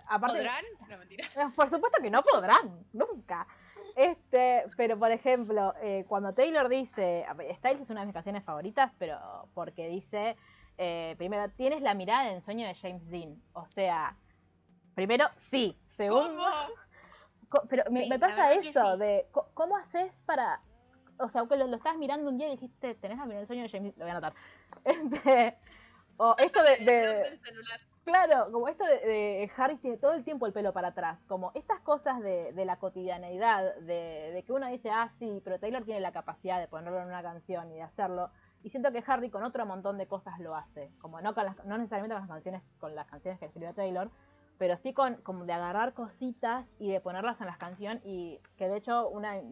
aparte ¿Podrán? No, mentira. Por supuesto que no podrán, nunca. Este, pero por ejemplo, eh, cuando Taylor dice, Styles es una de mis canciones favoritas, pero porque dice, eh, primero, tienes la mirada de ensueño de James Dean. O sea, primero, sí. Segundo, ¿Cómo? Pero me, Sí, me pasa eso sí. de cómo haces para. O sea, que lo, lo estabas mirando un día y dijiste, tenés la mirada del sueño de James. Lo voy a anotar. Este, o esto de. de- El claro, como esto de, de Harry tiene todo el tiempo el pelo para atrás. Como estas cosas de, de la cotidianeidad, de, de que uno dice, ah, sí, pero Taylor tiene la capacidad de ponerlo en una canción y de hacerlo. Y siento que Harry con otro montón de cosas lo hace. Como no, con las, no necesariamente con las canciones, con las canciones que escribió Taylor, pero sí con como de agarrar cositas y de ponerlas en las canciones y que de hecho una de,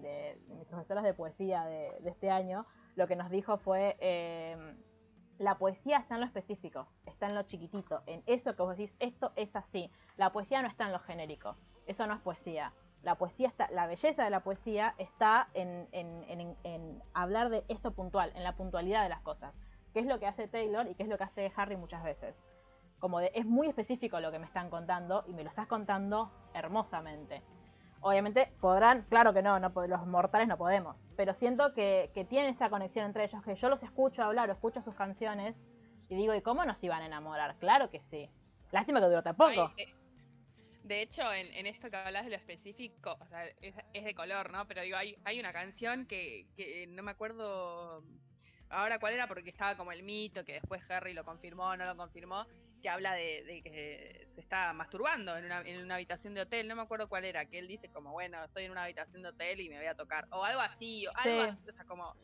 de mis profesoras de poesía de, de este año lo que nos dijo fue eh, la poesía está en lo específico, está en lo chiquitito, en eso que vos decís, esto es así. La poesía no está en lo genérico, eso no es poesía. La poesía está, la belleza de la poesía está en, en- en- en hablar de esto puntual, en la puntualidad de las cosas, que es lo que hace Taylor y que es lo que hace Harry muchas veces como de, es muy específico lo que me están contando y me lo estás contando hermosamente. Obviamente podrán, claro que no, no los mortales no podemos, pero siento que, que tienen esa conexión entre ellos, que yo los escucho hablar escucho sus canciones y digo, ¿y cómo nos iban a enamorar? Claro que sí. Lástima que duró tan poco. Eh, De hecho, en, en esto que hablas de lo específico, o sea, es, es de color, ¿no? Pero digo, hay, hay una canción que, que no me acuerdo ahora cuál era porque estaba como el mito, que después Harry lo confirmó, no lo confirmó, que habla de, de que se está masturbando en una, en una habitación de hotel, no me acuerdo cuál era, que él dice como, bueno, estoy en una habitación de hotel y me voy a tocar, o algo así, o algo Sí. así, o sea, como...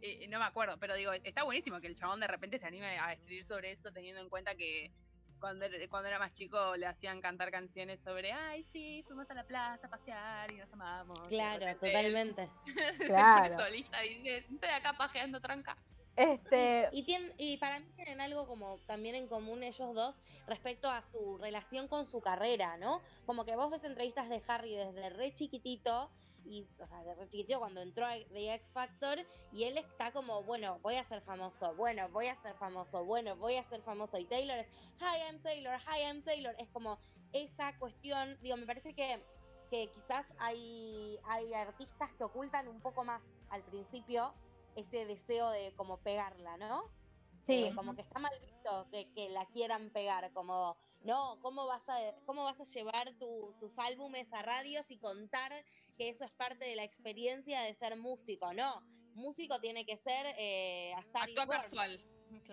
eh, no me acuerdo, pero digo, está buenísimo que el chabón de repente se anime a escribir sobre eso, teniendo en cuenta que cuando, era- cuando era más chico le hacían cantar canciones sobre, ay, sí, fuimos a la plaza a pasear y nos amamos. Claro, él totalmente. Claro. solista y dice, estoy acá pajeando tranca. Este, Y, tien- y para mí tienen algo como también en común ellos dos respecto a su relación con su carrera, ¿no? Como que vos ves entrevistas de Harry desde re chiquitito, y, o sea, de re chiquitito cuando entró a The X Factor, y él está como, bueno, voy a ser famoso, bueno, voy a ser famoso, bueno, voy a ser famoso. Y Taylor es, hi, I'm Taylor, hi, I'm Taylor. Es como esa cuestión, digo, me parece que, que quizás hay, hay artistas que ocultan un poco más al principio ese deseo de como pegarla, ¿no? sí, Eh, como que está mal visto que, que la quieran pegar, como, no, ¿cómo vas a, cómo vas a llevar tu- tus álbumes a radios y contar que eso es parte de la experiencia de ser músico? No, músico tiene que ser eh, a Star is Actúa casual.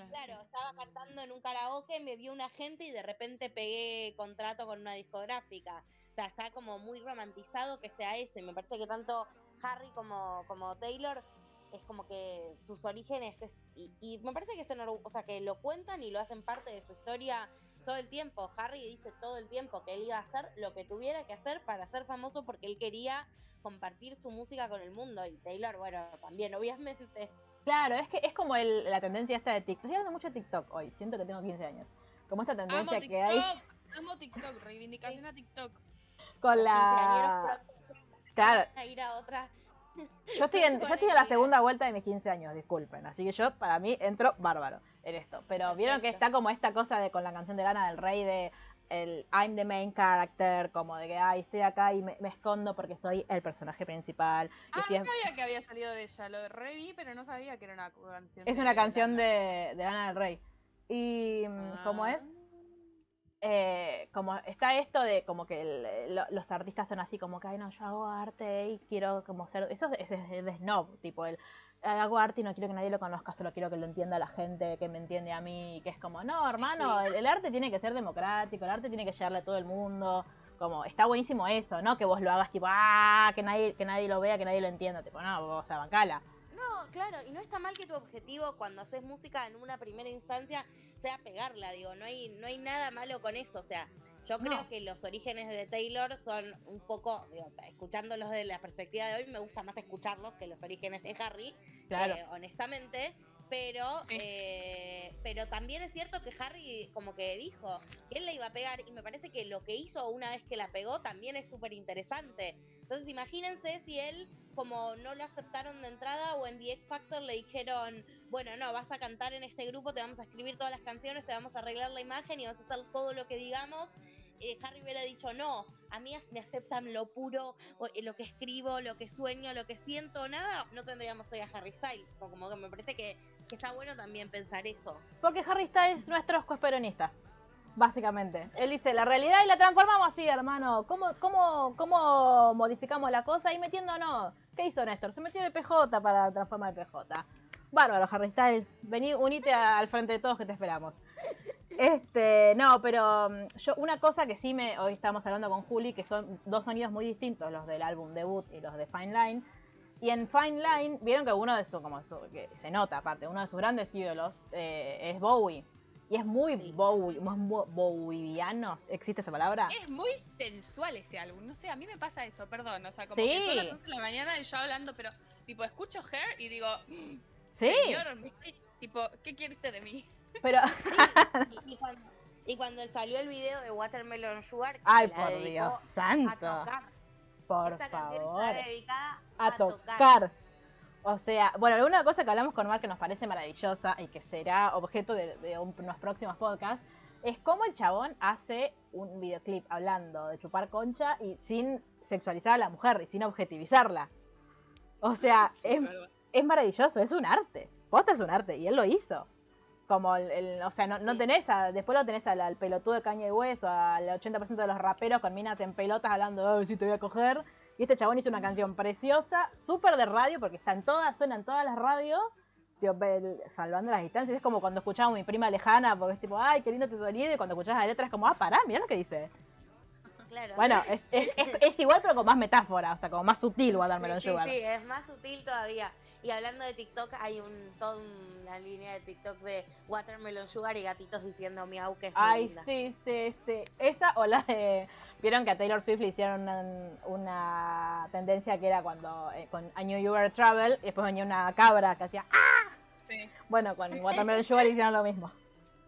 Claro, estaba cantando en un karaoke, me vio una gente y de repente pegué contrato con una discográfica. O sea, está como muy romantizado que sea eso. Y me parece que tanto Harry como, como Taylor es como que sus orígenes es- y, y me parece que se enorgu- o sea, que lo cuentan y lo hacen parte de su historia todo el tiempo. Harry dice todo el tiempo que él iba a hacer lo que tuviera que hacer para ser famoso porque él quería compartir su música con el mundo. Y Taylor, bueno, también, obviamente. claro, es que es como el- la tendencia esta de TikTok. Estoy hablando mucho de TikTok hoy, siento que tengo 15 años. Como esta Amo tendencia TikTok, que hay amo TikTok, reivindicación a TikTok. con la... Claro, a ir a otra. Yo estoy, en, yo estoy en la segunda vuelta de mis 15 años, disculpen. Así que yo, para mí, entro bárbaro en esto. Pero vieron que está como esta cosa de con la canción de Lana del Rey de el I'm the main character, como de que ay, estoy acá y me, me escondo porque soy el personaje principal. Ah, estoy- no sabía que había salido de ella, lo reví, pero no sabía que era una canción. es de una canción Lana. de, de Lana del Rey. Y mm, ¿cómo es? Eh, como está esto de como que el- lo- los artistas son así como que ay no yo hago arte y quiero como ser eso es, es- es de snob tipo el hago arte y no quiero que nadie lo conozca solo quiero que lo entienda la gente que me entiende a mí que es como no hermano el, el arte tiene que ser democrático el arte tiene que llegarle a todo el mundo como está buenísimo eso no que vos lo hagas tipo ah que nadie que nadie lo vea que nadie lo entienda tipo no vos a bancala No, claro, y no está mal que tu objetivo cuando haces música en una primera instancia sea pegarla, digo, no hay, no hay nada malo con eso, o sea, yo creo que los orígenes de Taylor son un poco, digo, escuchándolos de la perspectiva de hoy, me gusta más escucharlos que los orígenes de Harry, claro. eh, honestamente, pero, Sí. eh, pero también es cierto que Harry como que dijo que él la iba a pegar y me parece que lo que hizo una vez que la pegó también es súper interesante. Entonces imagínense si él como no lo aceptaron de entrada o en The X Factor le dijeron, bueno, no, vas a cantar en este grupo, te vamos a escribir todas las canciones, te vamos a arreglar la imagen y vas a hacer todo lo que digamos. Eh, Harry hubiera dicho, no, a mí me aceptan lo puro, eh, lo que escribo, lo que sueño, lo que siento, nada, no tendríamos hoy a Harry Styles. Como, como que me parece que, que está bueno también pensar eso. Porque Harry Styles es nuestro peronista. Básicamente. Él dice la realidad y la transformamos así, hermano. ¿Cómo, cómo, cómo modificamos la cosa? Y metiéndonos. ¿Qué hizo Néstor? Se metió en el PJ para transformar el PJ. Bárbaro, Harry Styles. Vení, unite al frente de todos que te esperamos. Este, no, pero mm, yo una cosa que sí me hoy estamos hablando con Juli, que son dos sonidos muy distintos, los del álbum debut y los de Fine Line. Y en Fine Line, vieron que uno de sus, como su- que se nota aparte, uno de sus grandes ídolos eh, es Bowie. Y es muy Sí. Bowie, más bo- bowiano, ¿existe esa palabra? Es muy sensual ese álbum, no sé, a mí me pasa eso, perdón, o sea, como Sí. que son las 11 de la mañana y yo hablando, pero tipo escucho Hair y digo, "Mm, Sí, señor, tipo, ¿qué quiere usted de mí? Pero Y, y cuando, y cuando salió el video de Watermelon Sugar, ay, la por Dios a santo, tocar. por Esta favor. está dedicada a tocar. O sea, bueno, una cosa que hablamos con Mar que nos parece maravillosa y que será objeto de, de un- unos próximos podcasts es cómo el chabón hace un videoclip hablando de chupar concha y sin sexualizar a la mujer y sin objetivizarla. O sea, es, es maravilloso, es un arte. Posta es un arte y él lo hizo. Como el, el- o sea, no, no tenés a, después lo tenés al, al pelotudo de caña y hueso, al 80% de los raperos con minas en pelotas hablando, ay, sí te voy a coger. Y este chabón hizo una canción preciosa, súper de radio, porque están todas, suenan todas las radios, tío, salvando las distancias. Es como cuando escuchaba a mi prima lejana, porque es tipo, ay, qué lindo tu sonido, y cuando escuchás la letra es como, ah, pará, mirá lo que dice. Claro. Bueno, es, es, es, es igual, pero con más metáfora, o sea, como más sutil Watermelon sí, Sugar. Sí, es más sutil todavía. Y hablando de TikTok, hay un toda una línea de TikTok de Watermelon Sugar y gatitos diciendo miau, que es Ay, linda. sí, sí, sí. Esa o la de. Vieron que a Taylor Swift le hicieron una, una tendencia que era cuando eh, con I Knew You Were Travel y después venía una cabra que hacía ¡Ah! Sí. Bueno, con Watermelon Sugar hicieron lo mismo.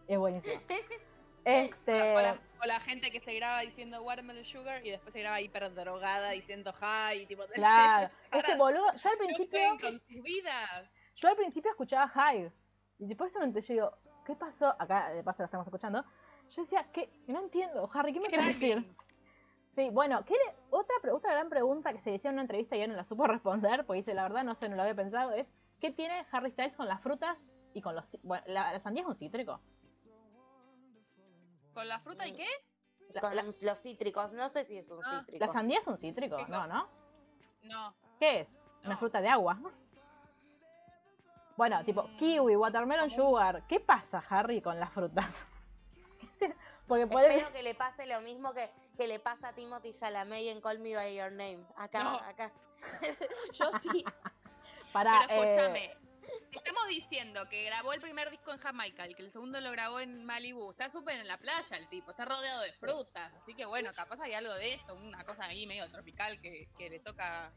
Es buenísimo. Este. O, la, la gente que se graba diciendo watermelon sugar y después se graba hiper drogada diciendo hi, y tipo. Claro. Es que boludo, yo al principio. pueden con sus vidas. Yo al principio escuchaba Hive. Y después de un momento yo digo, ¿qué pasó? Acá de paso lo estamos escuchando. Yo decía, ¿qué? No entiendo, Harry, ¿qué me quieres decir? Sí, bueno, ¿qué le- otra, otra gran pregunta que se le hicieron en una entrevista y yo no la supo responder, porque dice, la verdad, no sé, no lo había pensado, es ¿qué tiene Harry Styles con las frutas y con los... Bueno, la, la sandía es un cítrico. ¿Con la fruta y qué? La, Con la- los cítricos, no sé si es un Ah. cítrico. la sandía es un cítrico, no, ¿no? No. ¿Qué es? Una No. fruta de agua. Bueno, tipo, Mm, kiwi, watermelon sugar. ¿Qué pasa, Harry, con las frutas? porque puede... Espero que le pase lo mismo que, que le pasa a Timothy Chalamet en Call Me By Your Name. Acá, No. acá. Yo sí. Para, Pero eh, escúchame. Estamos diciendo que grabó el primer disco en Jamaica y que el segundo lo grabó en Malibu. Está súper en la playa el tipo, está rodeado de frutas. Así que bueno, capaz hay algo de eso, una cosa ahí medio tropical que, que le toca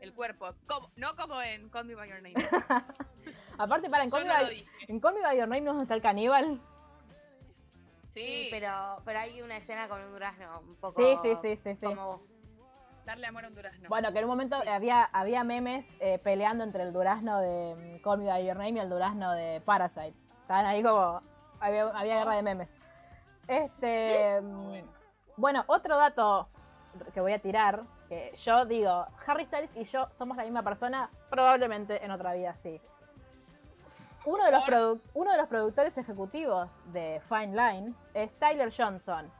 el cuerpo. Como- no como en Call Me By Your Name. aparte, para, en Call, no By- en Call Me By Your Name no es donde está el caníbal. Sí, Sí, pero, pero hay una escena con un durazno un poco. Sí, sí, sí, sí, sí. Como, darle amor a un durazno. Bueno, que en un momento había, había memes eh, peleando entre el durazno de mm, Call Me By Your Name y el durazno de Parasite. Estaban ahí como... Había, había guerra de memes. Este... mm, bueno. Bueno, otro dato que voy a tirar, que yo digo, Harry Styles y yo somos la misma persona, probablemente en otra vida sí. Uno de los, produ- uno de los productores ejecutivos de Fine Line es Tyler Johnson.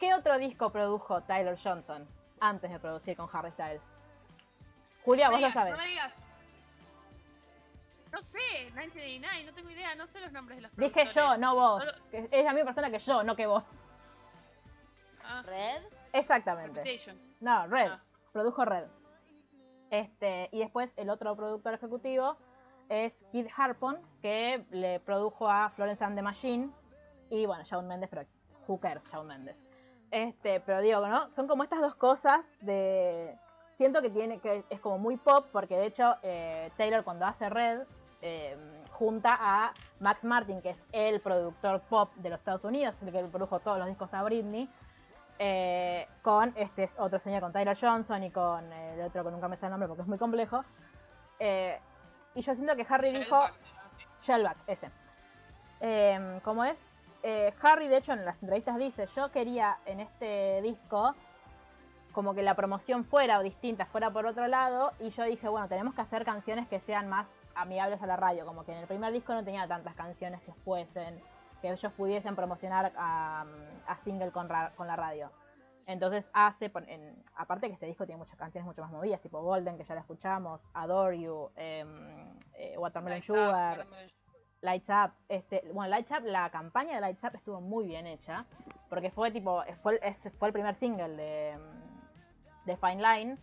¿Qué otro disco produjo Tyler Johnson antes de producir con Harry Styles? Julia, No vos me lo digas, sabés. No me digas. No sé, 1989, no tengo idea, no sé los nombres de los Dije yo, no vos. No lo- Que Es la misma persona que yo, no que vos. Ah, ¿Red? Exactamente. Reputation. No, Red. Ah. Produjo Red. Este, y después el otro productor ejecutivo es Kid Harpon, que le produjo a Florence and the Machine. Y bueno, Shawn Mendes, pero who cares, Shawn Mendes. Este, pero digo, ¿no? Son como estas dos cosas de. Siento que tiene que es como muy pop, porque de hecho eh, Taylor cuando hace Red eh, junta a Max Martin, que es el productor pop de los Estados Unidos, el que produjo todos los discos a Britney, eh, con este otro señor, con Tyler Johnson y con el otro que nunca me sale el nombre porque es muy complejo. Eh, y yo siento que Harry dijo. Shellback, ese. Eh, ¿Cómo es? Eh, Harry, de hecho, en las entrevistas dice: Yo quería en este disco como que la promoción fuera o distinta, fuera por otro lado. Y yo dije: Bueno, tenemos que hacer canciones que sean más amigables a la radio. Como que en el primer disco no tenía tantas canciones que fuesen, que ellos pudiesen promocionar a, a single con, ra- con la radio. Entonces hace, en- aparte que este disco tiene muchas canciones mucho más movidas, tipo Golden, que ya la escuchamos, Adore You, em, eh, Sugar, Watermelon Sugar. Lights Up, este, bueno, Lights Up, la campaña de Lights Up estuvo muy bien hecha, porque fue tipo, fue, el- este fue el primer single de, de Fine Line,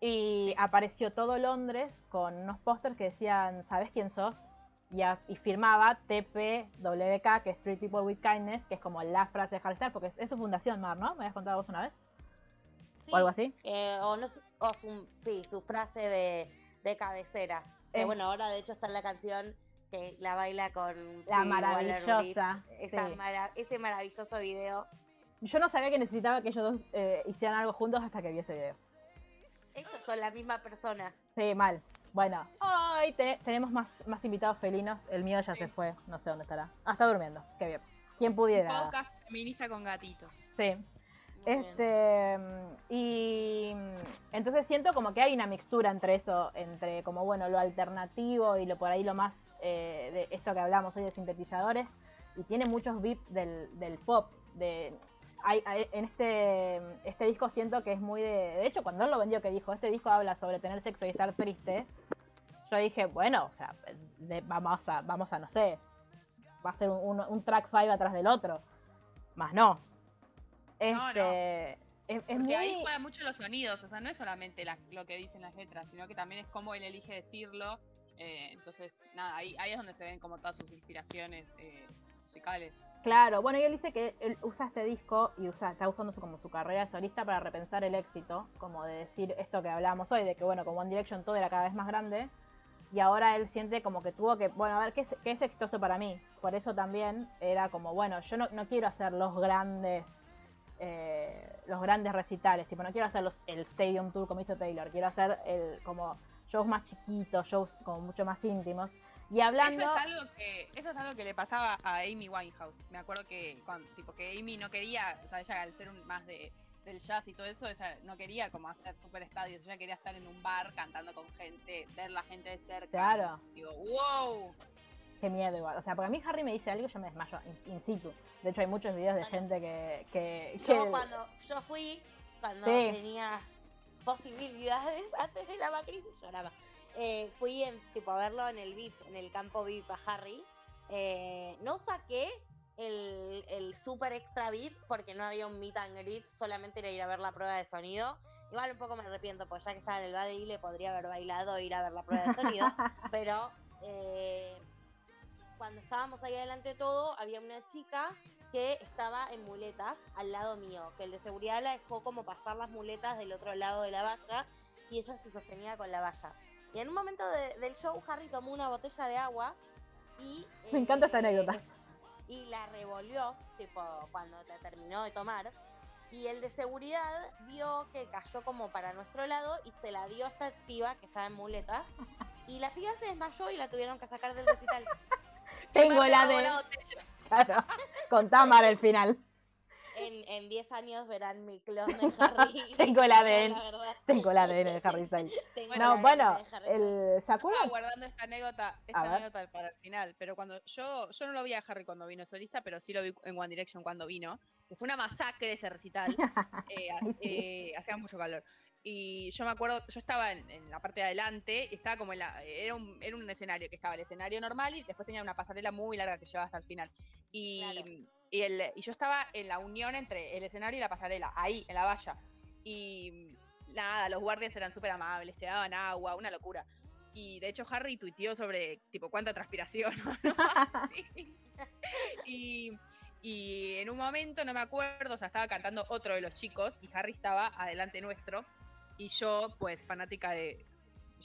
y Sí. apareció todo Londres con unos pósters que decían, ¿sabes quién sos? Y, a- y firmaba TPWK, que es Street People with Kindness, que es como la frase de Styles, porque es, es su fundación, Mar, ¿no? ¿Me habías contado vos una vez? Sí, O algo así. eh, o no o su, sí, su frase de, de cabecera. Que Eh. bueno, ahora de hecho está en la canción que la baila con La Phoebe maravillosa. Esa sí. ese maravilloso video. Yo no sabía que necesitaba que ellos dos eh, hicieran algo juntos hasta que vi ese video. Ellos son la misma persona. Sí, mal. Bueno, hoy te- tenemos más, más invitados felinos. El mío ya Sí. se fue, no sé dónde estará. Ah, está durmiendo. Qué bien. ¿Quién Un pudiera? podcast feminista con gatitos. Sí. Muy. Este, y entonces siento como que hay una mixtura entre eso, entre como bueno, lo alternativo y lo por ahí lo más eh, de esto que hablamos hoy de sintetizadores, y tiene muchos beats del, del pop, de hay, hay- en este, este disco siento que es muy de, de hecho cuando él lo vendió que dijo, este disco habla sobre tener sexo y estar triste, yo dije, bueno, o sea, de- vamos a, vamos a, no sé, va a ser un, un- un track 5 atrás del otro, más no. Este, No, no. Es, es muy... ahí juegan mucho los sonidos, o sea, no es solamente la- lo que dicen las letras, sino que también es cómo él elige decirlo. Eh, entonces, nada, ahí, ahí es donde se ven como todas sus inspiraciones eh, musicales. Claro, bueno, y él dice que él usa este disco y usa, está usando su, como su carrera de solista para repensar el éxito, como de decir esto que hablábamos hoy, de que bueno, con One Direction todo era cada vez más grande, y ahora él siente como que tuvo que, bueno, a ver, ¿qué es, es exitoso para mí? Por eso también era como, bueno, yo no, no quiero hacer los grandes, eh, los grandes recitales, tipo, no quiero hacer los, el Stadium Tour como hizo Taylor, quiero hacer el, como shows más chiquitos, shows como mucho más íntimos. Y hablando... Eso es algo que eso es algo que le pasaba a Amy Winehouse. Me acuerdo que cuando, tipo que Amy no quería, o sea, ella al ser un, más de del jazz y todo eso, ella no quería como hacer super estadios, ella quería estar en un bar cantando con gente, ver la gente de cerca. Claro. Digo, wow. Qué miedo igual. O sea, porque a mí Harry me dice algo y yo me desmayo in, in situ. De hecho, hay muchos videos de Bueno. gente que... que, Yo que- cuando yo fui, cuando Sí. tenía posibilidades antes de la crisis, lloraba. Eh, fui en, tipo a verlo en el VIP, en el campo VIP a Harry. Eh, no saqué el, el super extra VIP porque no había un meet and greet, solamente era ir a ver la prueba de sonido. Igual un poco me arrepiento, porque ya que estaba en el Bade le podría haber bailado e ir a ver la prueba de sonido. pero eh, cuando estábamos ahí adelante de todo, había una chica que estaba en muletas al lado mío, que el de seguridad la dejó como pasar las muletas del otro lado de la valla y ella se sostenía con la valla. Y en un momento de- del show, Harry tomó una botella de agua y... Me encanta esta eh, anécdota. Y la revolvió, tipo, cuando la terminó de tomar. Y el de seguridad vio que cayó como para nuestro lado y se la dio a esta piba que estaba en muletas. Y la piba se desmayó y la tuvieron que sacar del recital. Tengo la de... la botella. Claro, con Tamar el final. En, en 10 años verán mi clon de Harry. Tengo el ADN. La. Tengo el ADN de Harry Styles. No, bueno, el, ¿se Estaba acuerdan? guardando esta anécdota, esta anécdota para el final, pero cuando yo, yo no lo vi a Harry cuando vino solista, pero sí lo vi en One Direction cuando vino, que fue una masacre ese recital, eh, sí. eh, hacía mucho calor. Y yo me acuerdo, yo estaba en, en la parte de adelante, y estaba como en la, era un, era un escenario, que estaba el escenario normal y después tenía una pasarela muy larga que llevaba hasta el final. Y, Claro. y, el, y yo estaba en la unión entre el escenario y la pasarela, ahí, en la valla. Y nada, los guardias eran súper amables, te daban agua, una locura. Y de hecho Harry tuiteó sobre tipo cuánta transpiración. y, y en un momento, no me acuerdo, o sea, estaba cantando otro de los chicos y Harry estaba adelante nuestro. Y yo, pues, fanática de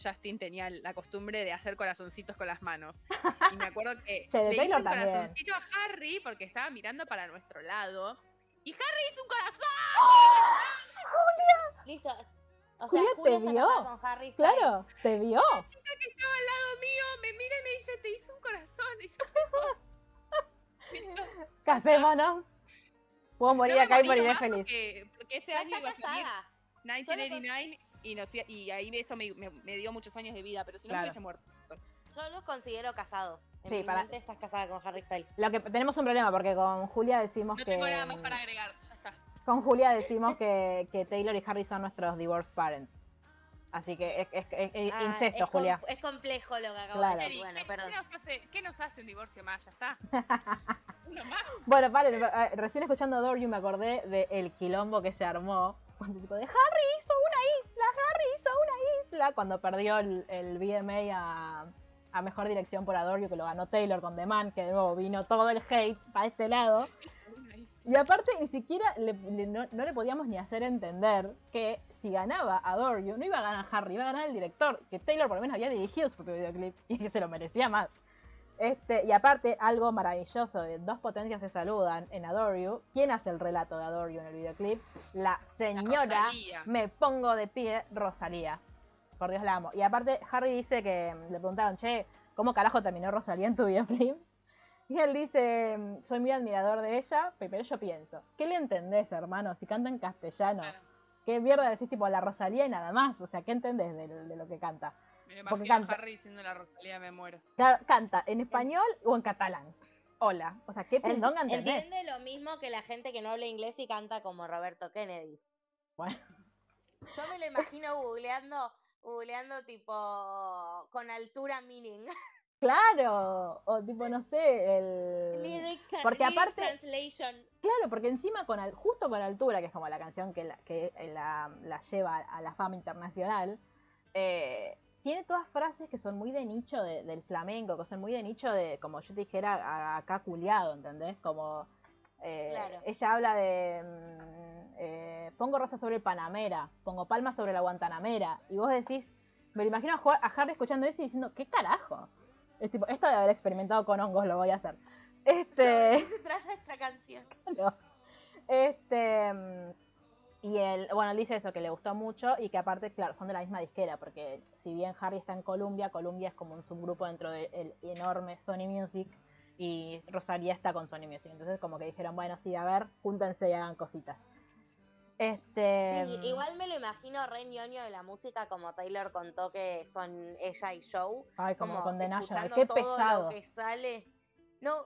Justin, tenía la costumbre de hacer corazoncitos con las manos. Y me acuerdo que Che, le hice un también. corazoncito a Harry porque estaba mirando para nuestro lado. Y Harry hizo un corazón. Listo. O sea, Julia, Julia ¿te está vio? con Harry Styles. Claro, ¿te vio? La chica que estaba al lado mío me mira y me dice, te hice un corazón. Y yo, Casémonos. Puedo morir No acá y moriré feliz. Porque, porque ese Ya año iba a salir casada. 1989 y, nos, y ahí eso me, me- me dio muchos años de vida, pero si no Claro. me hubiese muerto. Yo los considero casados. En Sí, mi para- mente estás casada con Harry Styles. Lo que tenemos un problema porque con Julia decimos No que tengo nada más para agregar, ya está. con Julia decimos que, que Taylor y Harry son nuestros divorce parents. Así que es, es- es- Ah, incesto, es com- Julia. Es complejo lo que acabo Claro. de decir. Bueno, ¿qué, perdón. qué nos hace, ¿Qué nos hace un divorcio más? Ya está. Uno más. Bueno, vale, eh, recién escuchando Adore You me acordé del quilombo que se armó cuando tipo de Harry hizo una isla, Harry hizo una isla cuando perdió el, el VMA a, a Mejor Dirección por Adore You que lo ganó Taylor con The Man, que de nuevo vino todo el hate para este lado. Y aparte ni siquiera le- le- no, no le podíamos ni hacer entender que si ganaba Adore You no iba a ganar Harry, iba a ganar el director, que Taylor por lo menos había dirigido su propio videoclip y que se lo merecía más. Este, y aparte, algo maravilloso de dos potencias se saludan en Adore You. ¿Quién hace el relato de Adore You en el videoclip? La señora, me pongo de pie, Rosalía. Por Dios la amo. Y aparte, Harry dice que le preguntaron, che, ¿cómo carajo terminó Rosalía en tu videoclip? Y él dice, mm, soy muy admirador de ella, pero yo pienso, ¿qué le entendés, hermano? Si canta en castellano. ¿Qué mierda decís tipo la Rosalía y nada más? O sea, ¿qué entendés de, de lo que canta? Me lo Porque imagino canta. a Harry diciendo la Rosalía, me muero. Claro, Canta en español o en catalán. Hola. O sea, ¿qué Ent- pindonga entendés? Entiende lo mismo que la gente que no habla inglés y canta como Roberto Kennedy. Bueno. Yo me lo imagino googleando, googleando tipo con altura meaning. Claro. O tipo, no sé, el... Lyrics, Porque lyrics aparte- translation. Claro, porque encima con al- justo con altura, que es como la canción que la, que la, la lleva a la fama internacional, eh, tiene todas frases que son muy de nicho de- del flamenco, que son muy de nicho de, como yo te dijera, acá culiado, ¿entendés? Como eh, Claro. ella habla de mm, eh, pongo rosas sobre el Panamera, pongo palmas sobre la Guantanamera, y vos decís, me lo imagino a, Harry escuchando eso y diciendo, ¿qué carajo? Es tipo, esto de haber experimentado con hongos lo voy a hacer. ¿Sobre Este. qué se trata esta canción? Claro. Este. Mm, Y él, bueno, él dice eso, que le gustó mucho y que aparte, claro, son de la misma disquera, porque si bien Harry está en Columbia, Columbia es como un subgrupo dentro del enorme Sony Music y Rosalía está con Sony Music. Entonces, como que dijeron, bueno, sí, a ver, júntense y hagan cositas. Este. Sí, igual me lo imagino re ñoño de la música como Taylor contó que son ella y Joe. Ay, como, con The National, qué todo pesado. Lo que sale. No,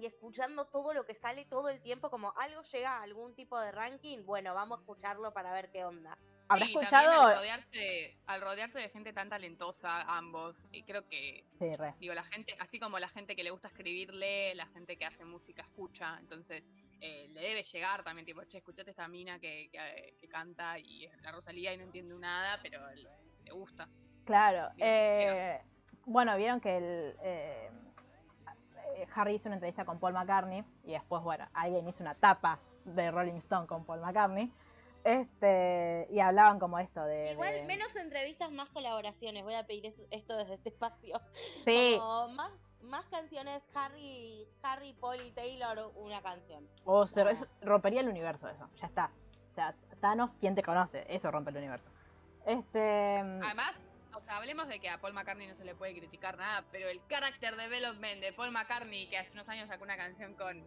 y, escuchando todo lo que sale todo el tiempo, como algo llega a algún tipo de ranking, bueno, vamos a escucharlo para ver qué onda. ¿Habrá Y también escuchado? al rodearse, al rodearse de gente tan talentosa, ambos, y creo que, Sí, re. digo, la gente, así como la gente que le gusta escribirle, la gente que hace música escucha, entonces eh, le debe llegar también, tipo, che, escuchate esta mina que, que, que canta y es la Rosalía y no entiende nada, pero le, le gusta. Claro. Eh, bueno, vieron que el, eh, Harry hizo una entrevista con Paul McCartney y después, bueno, alguien hizo una tapa de Rolling Stone con Paul McCartney. Este, y hablaban como esto de. Igual, de- menos entrevistas, más colaboraciones. Voy a pedir eso- esto desde este espacio. Sí, Como más, más canciones, Harry, Harry, Paul y Taylor, una canción. o se- rompería el universo eso, ya está. O sea, Thanos, ¿quién te conoce? Eso rompe el universo. Este. Además, sea, hablemos de que a Paul McCartney no se le puede criticar nada, pero el character development de Paul McCartney, que hace unos años sacó una canción con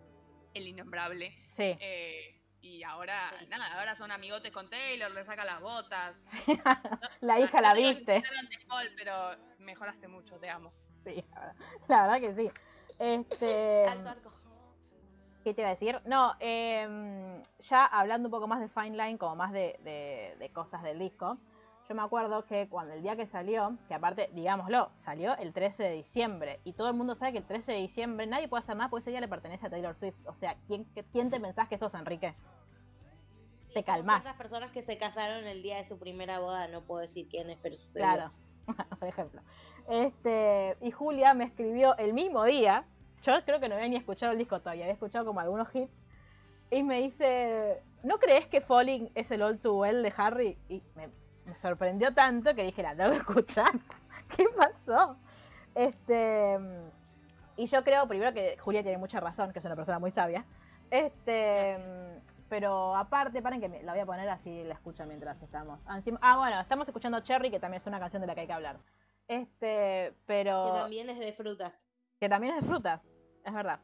El Innombrable, Sí. eh, y ahora, Sí. nada, ahora son amigotes con Taylor, le saca las botas. la hija No la que viste. Paul, pero mejoraste mucho, te amo. Sí, la verdad, la verdad que sí. Este. ¿Qué te iba a decir? No, em, ya hablando un poco más de Fine Line, como más de, de- de cosas del disco, yo me acuerdo que cuando el día que salió, que aparte, digámoslo, salió el 13 de diciembre, y todo el mundo sabe que el 13 de diciembre nadie puede hacer nada porque ese día le pertenece a Taylor Swift. O sea, ¿quién, quién te pensás que sos, Enrique? Te calmás. Otras personas que se casaron el día de su primera boda, no puedo decir quién es, pero sucedió. Claro, por ejemplo. Este, y Julia me escribió el mismo día. Yo creo que no había ni escuchado el disco todavía, había escuchado como algunos hits. Y me dice, ¿no crees que Falling es el All Too Well de Harry? Y me, me sorprendió tanto que dije, la tengo que escuchar. ¿Qué pasó? Este, y yo creo, primero, que Julia tiene mucha razón, que es una persona muy sabia. Este, pero aparte, paren que me- la voy a poner así la escucho mientras estamos. Ah, encima- ah, bueno, estamos escuchando Cherry, que también es una canción de la que hay que hablar. Este, pero. Que también es de frutas. que también es de frutas, es verdad.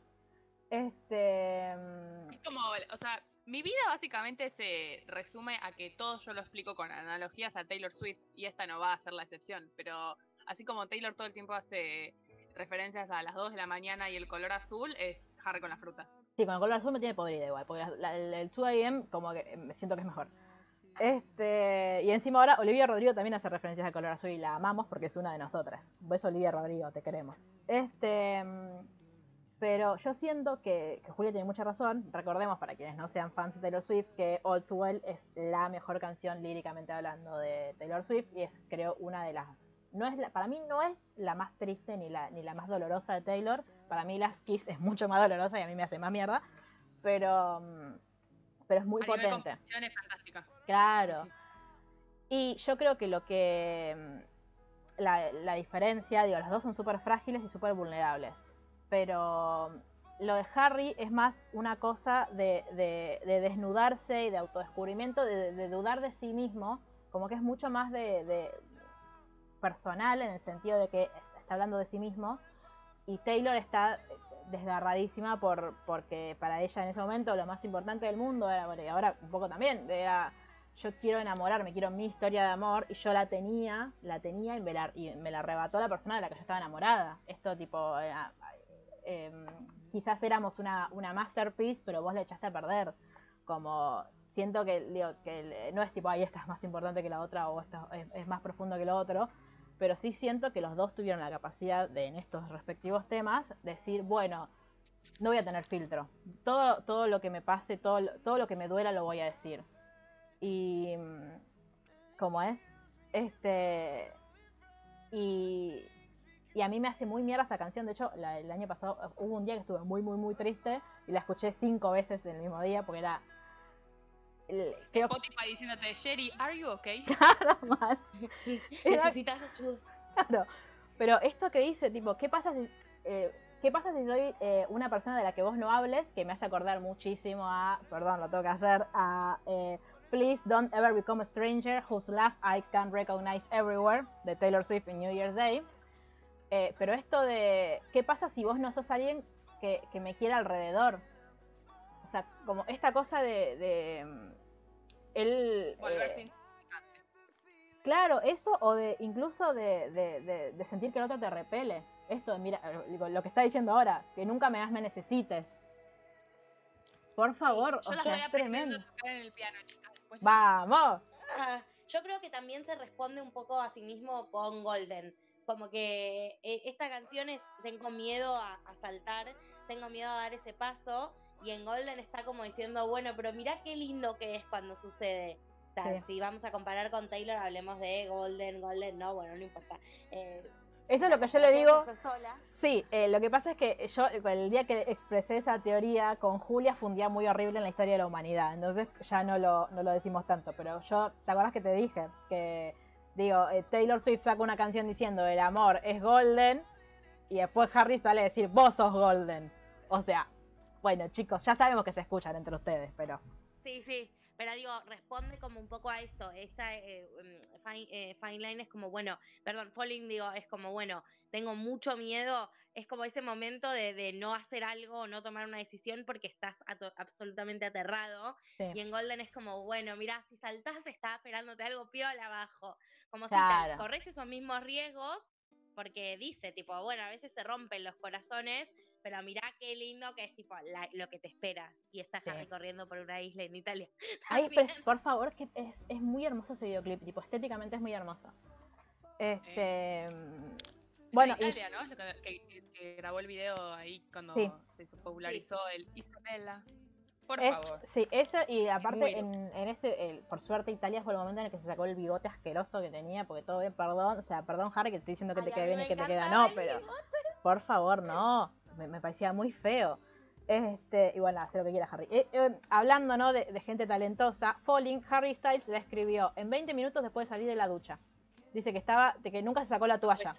Este. Es como, o sea, mi vida básicamente se resume a que todo yo lo explico con analogías a Taylor Swift y esta no va a ser la excepción, pero así como Taylor todo el tiempo hace referencias a las 2 de la mañana y el color azul, es Harry con las frutas. Sí, con el color azul me tiene podrida igual, porque la- la- el, el 2 AM como que me siento que es mejor. Este, y encima ahora Olivia Rodrigo también hace referencias al color azul y la amamos porque es una de nosotras. Beso Olivia Rodrigo, te queremos. Este, mm, pero yo siento que, que Julia tiene mucha razón. Recordemos para quienes no sean fans de Taylor Swift que All Too Well es la mejor canción líricamente hablando de Taylor Swift y es creo una de las no es la- para mí no es la más triste ni la ni la más dolorosa de Taylor. Para mí Last Kiss es mucho más dolorosa y a mí me hace más mierda, pero mm, pero es muy a potente. es fantástica. Claro. Sí, sí. Y yo creo que lo que. mm, La, la diferencia, digo, las dos son súper frágiles y súper vulnerables. Pero lo de Harry es más una cosa de, de- de desnudarse y de autodescubrimiento, de, de dudar de sí mismo, como que es mucho más de, personal en el sentido de que está hablando de sí mismo. Y Taylor está desgarradísima por, porque para ella en ese momento lo más importante del mundo era, bueno, y ahora un poco también, era yo quiero enamorarme, quiero mi historia de amor, y yo la tenía, la tenía y me la, y me la arrebató la persona de la que yo estaba enamorada. Esto tipo, eh, ah, eh, quizás éramos una, una masterpiece, pero vos le echaste a perder. Como siento que, digo, que no es tipo, ay, esta es más importante que la otra o esta es, es más profundo que lo otro, pero sí siento que los dos tuvieron la capacidad de, en estos respectivos temas, decir, bueno, no voy a tener filtro. Todo, todo lo que me pase, todo, todo lo que me duela lo voy a decir. Y. mm, ¿Cómo es? Este. Y. Y a mí me hace muy mierda esta canción. De hecho, la- el año pasado eh, hubo un día que estuve muy, muy, muy triste y la escuché cinco veces en el mismo día porque era. el- Creo Spotify diciéndote, Sherry, ¿are you okay? más. Era- Necesitas ayuda. Claro. Pero esto que dice, tipo, ¿qué pasa si, eh, ¿qué pasa si soy eh, una persona de la que vos no hables? Que me hace acordar muchísimo a, perdón, lo tengo que hacer, a eh, Please Don't Ever Become a Stranger, Whose Laugh I Can Recognize Everywhere, de Taylor Swift en New Year's Day. Eh, pero esto de, ¿qué pasa si vos no sos alguien que, que me quiera alrededor? O sea, como esta cosa de... de mm, él... Volverse eh, Claro, eso o de incluso de, de- de- de sentir que el otro te repele. Esto de, mira, lo que está diciendo ahora, que nunca me más me necesites. Por favor, Yo o sea, voy es aprendiendo tremendo. a tocar en el piano, chicas. Vamos. Ah, yo creo que también se responde un poco a sí mismo con Golden. Como que eh, esta canción es Tengo miedo a, a saltar, tengo miedo a dar ese paso. Y en Golden está como diciendo, bueno, pero mirá qué lindo que es cuando sucede. O sea, Sí. si vamos a comparar con Taylor, hablemos de Golden, Golden, no, bueno, no importa. Eh, Eso es lo que yo le digo. Sí, eh, lo que pasa es que yo el día que expresé esa teoría con Julia fue un día muy horrible en la historia de la humanidad, entonces ya no lo, no lo decimos tanto, pero yo, ¿te acuerdas que te dije? Que, digo, eh, Taylor Swift saca una canción diciendo el amor es golden y después Harry sale a decir vos sos golden. O sea, bueno chicos, ya sabemos que se escuchan entre ustedes, pero... Sí, sí, pero digo, responde como un poco a esto. Esta eh, mm, fine, eh, fine line es como, bueno, perdón, falling, digo, es como, bueno, tengo mucho miedo. Es como ese momento de, de no hacer algo o no tomar una decisión porque estás ato- absolutamente aterrado. Sí. Y en Golden es como, bueno, mira, si saltás está esperándote algo piola abajo. Como si Claro. te corres esos mismos riesgos, porque dice, tipo, bueno, a veces se rompen los corazones, pero mirá qué lindo que es, tipo, la- lo que te espera. Y está Sí. Harry corriendo por una isla en Italia. Ay, pero por favor, que es, es muy hermoso ese videoclip, tipo, estéticamente es muy hermoso. Este... Bueno, es de y- Italia, ¿no? Es lo que, que- que grabó el video ahí cuando Sí. se popularizó el Isabella. Por Es- favor. sí, eso y aparte en, en ese, el- por suerte Italia fue el momento en el que se sacó el bigote asqueroso que tenía, porque todo bien, perdón, o sea, perdón Harry que te estoy diciendo que Ay, te a quede mí bien y que te queda no, el pero bigote. por favor no, me, me parecía muy feo. Este, y bueno, hace lo que quiera Harry. Eh, eh, hablando ¿no? de, de gente talentosa, Falling, Harry Styles la escribió en 20 minutos después de salir de la ducha. Dice que estaba, de que nunca se sacó la toalla.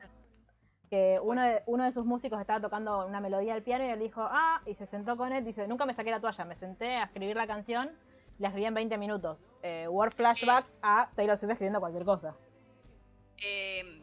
Que uno de, uno de sus músicos estaba tocando una melodía al piano y él dijo, ah, y se sentó con él, dice, nunca me saqué la toalla, me senté a escribir la canción, la escribí en 20 minutos. Eh, word flashbacks a Taylor Swift escribiendo cualquier cosa. Eh,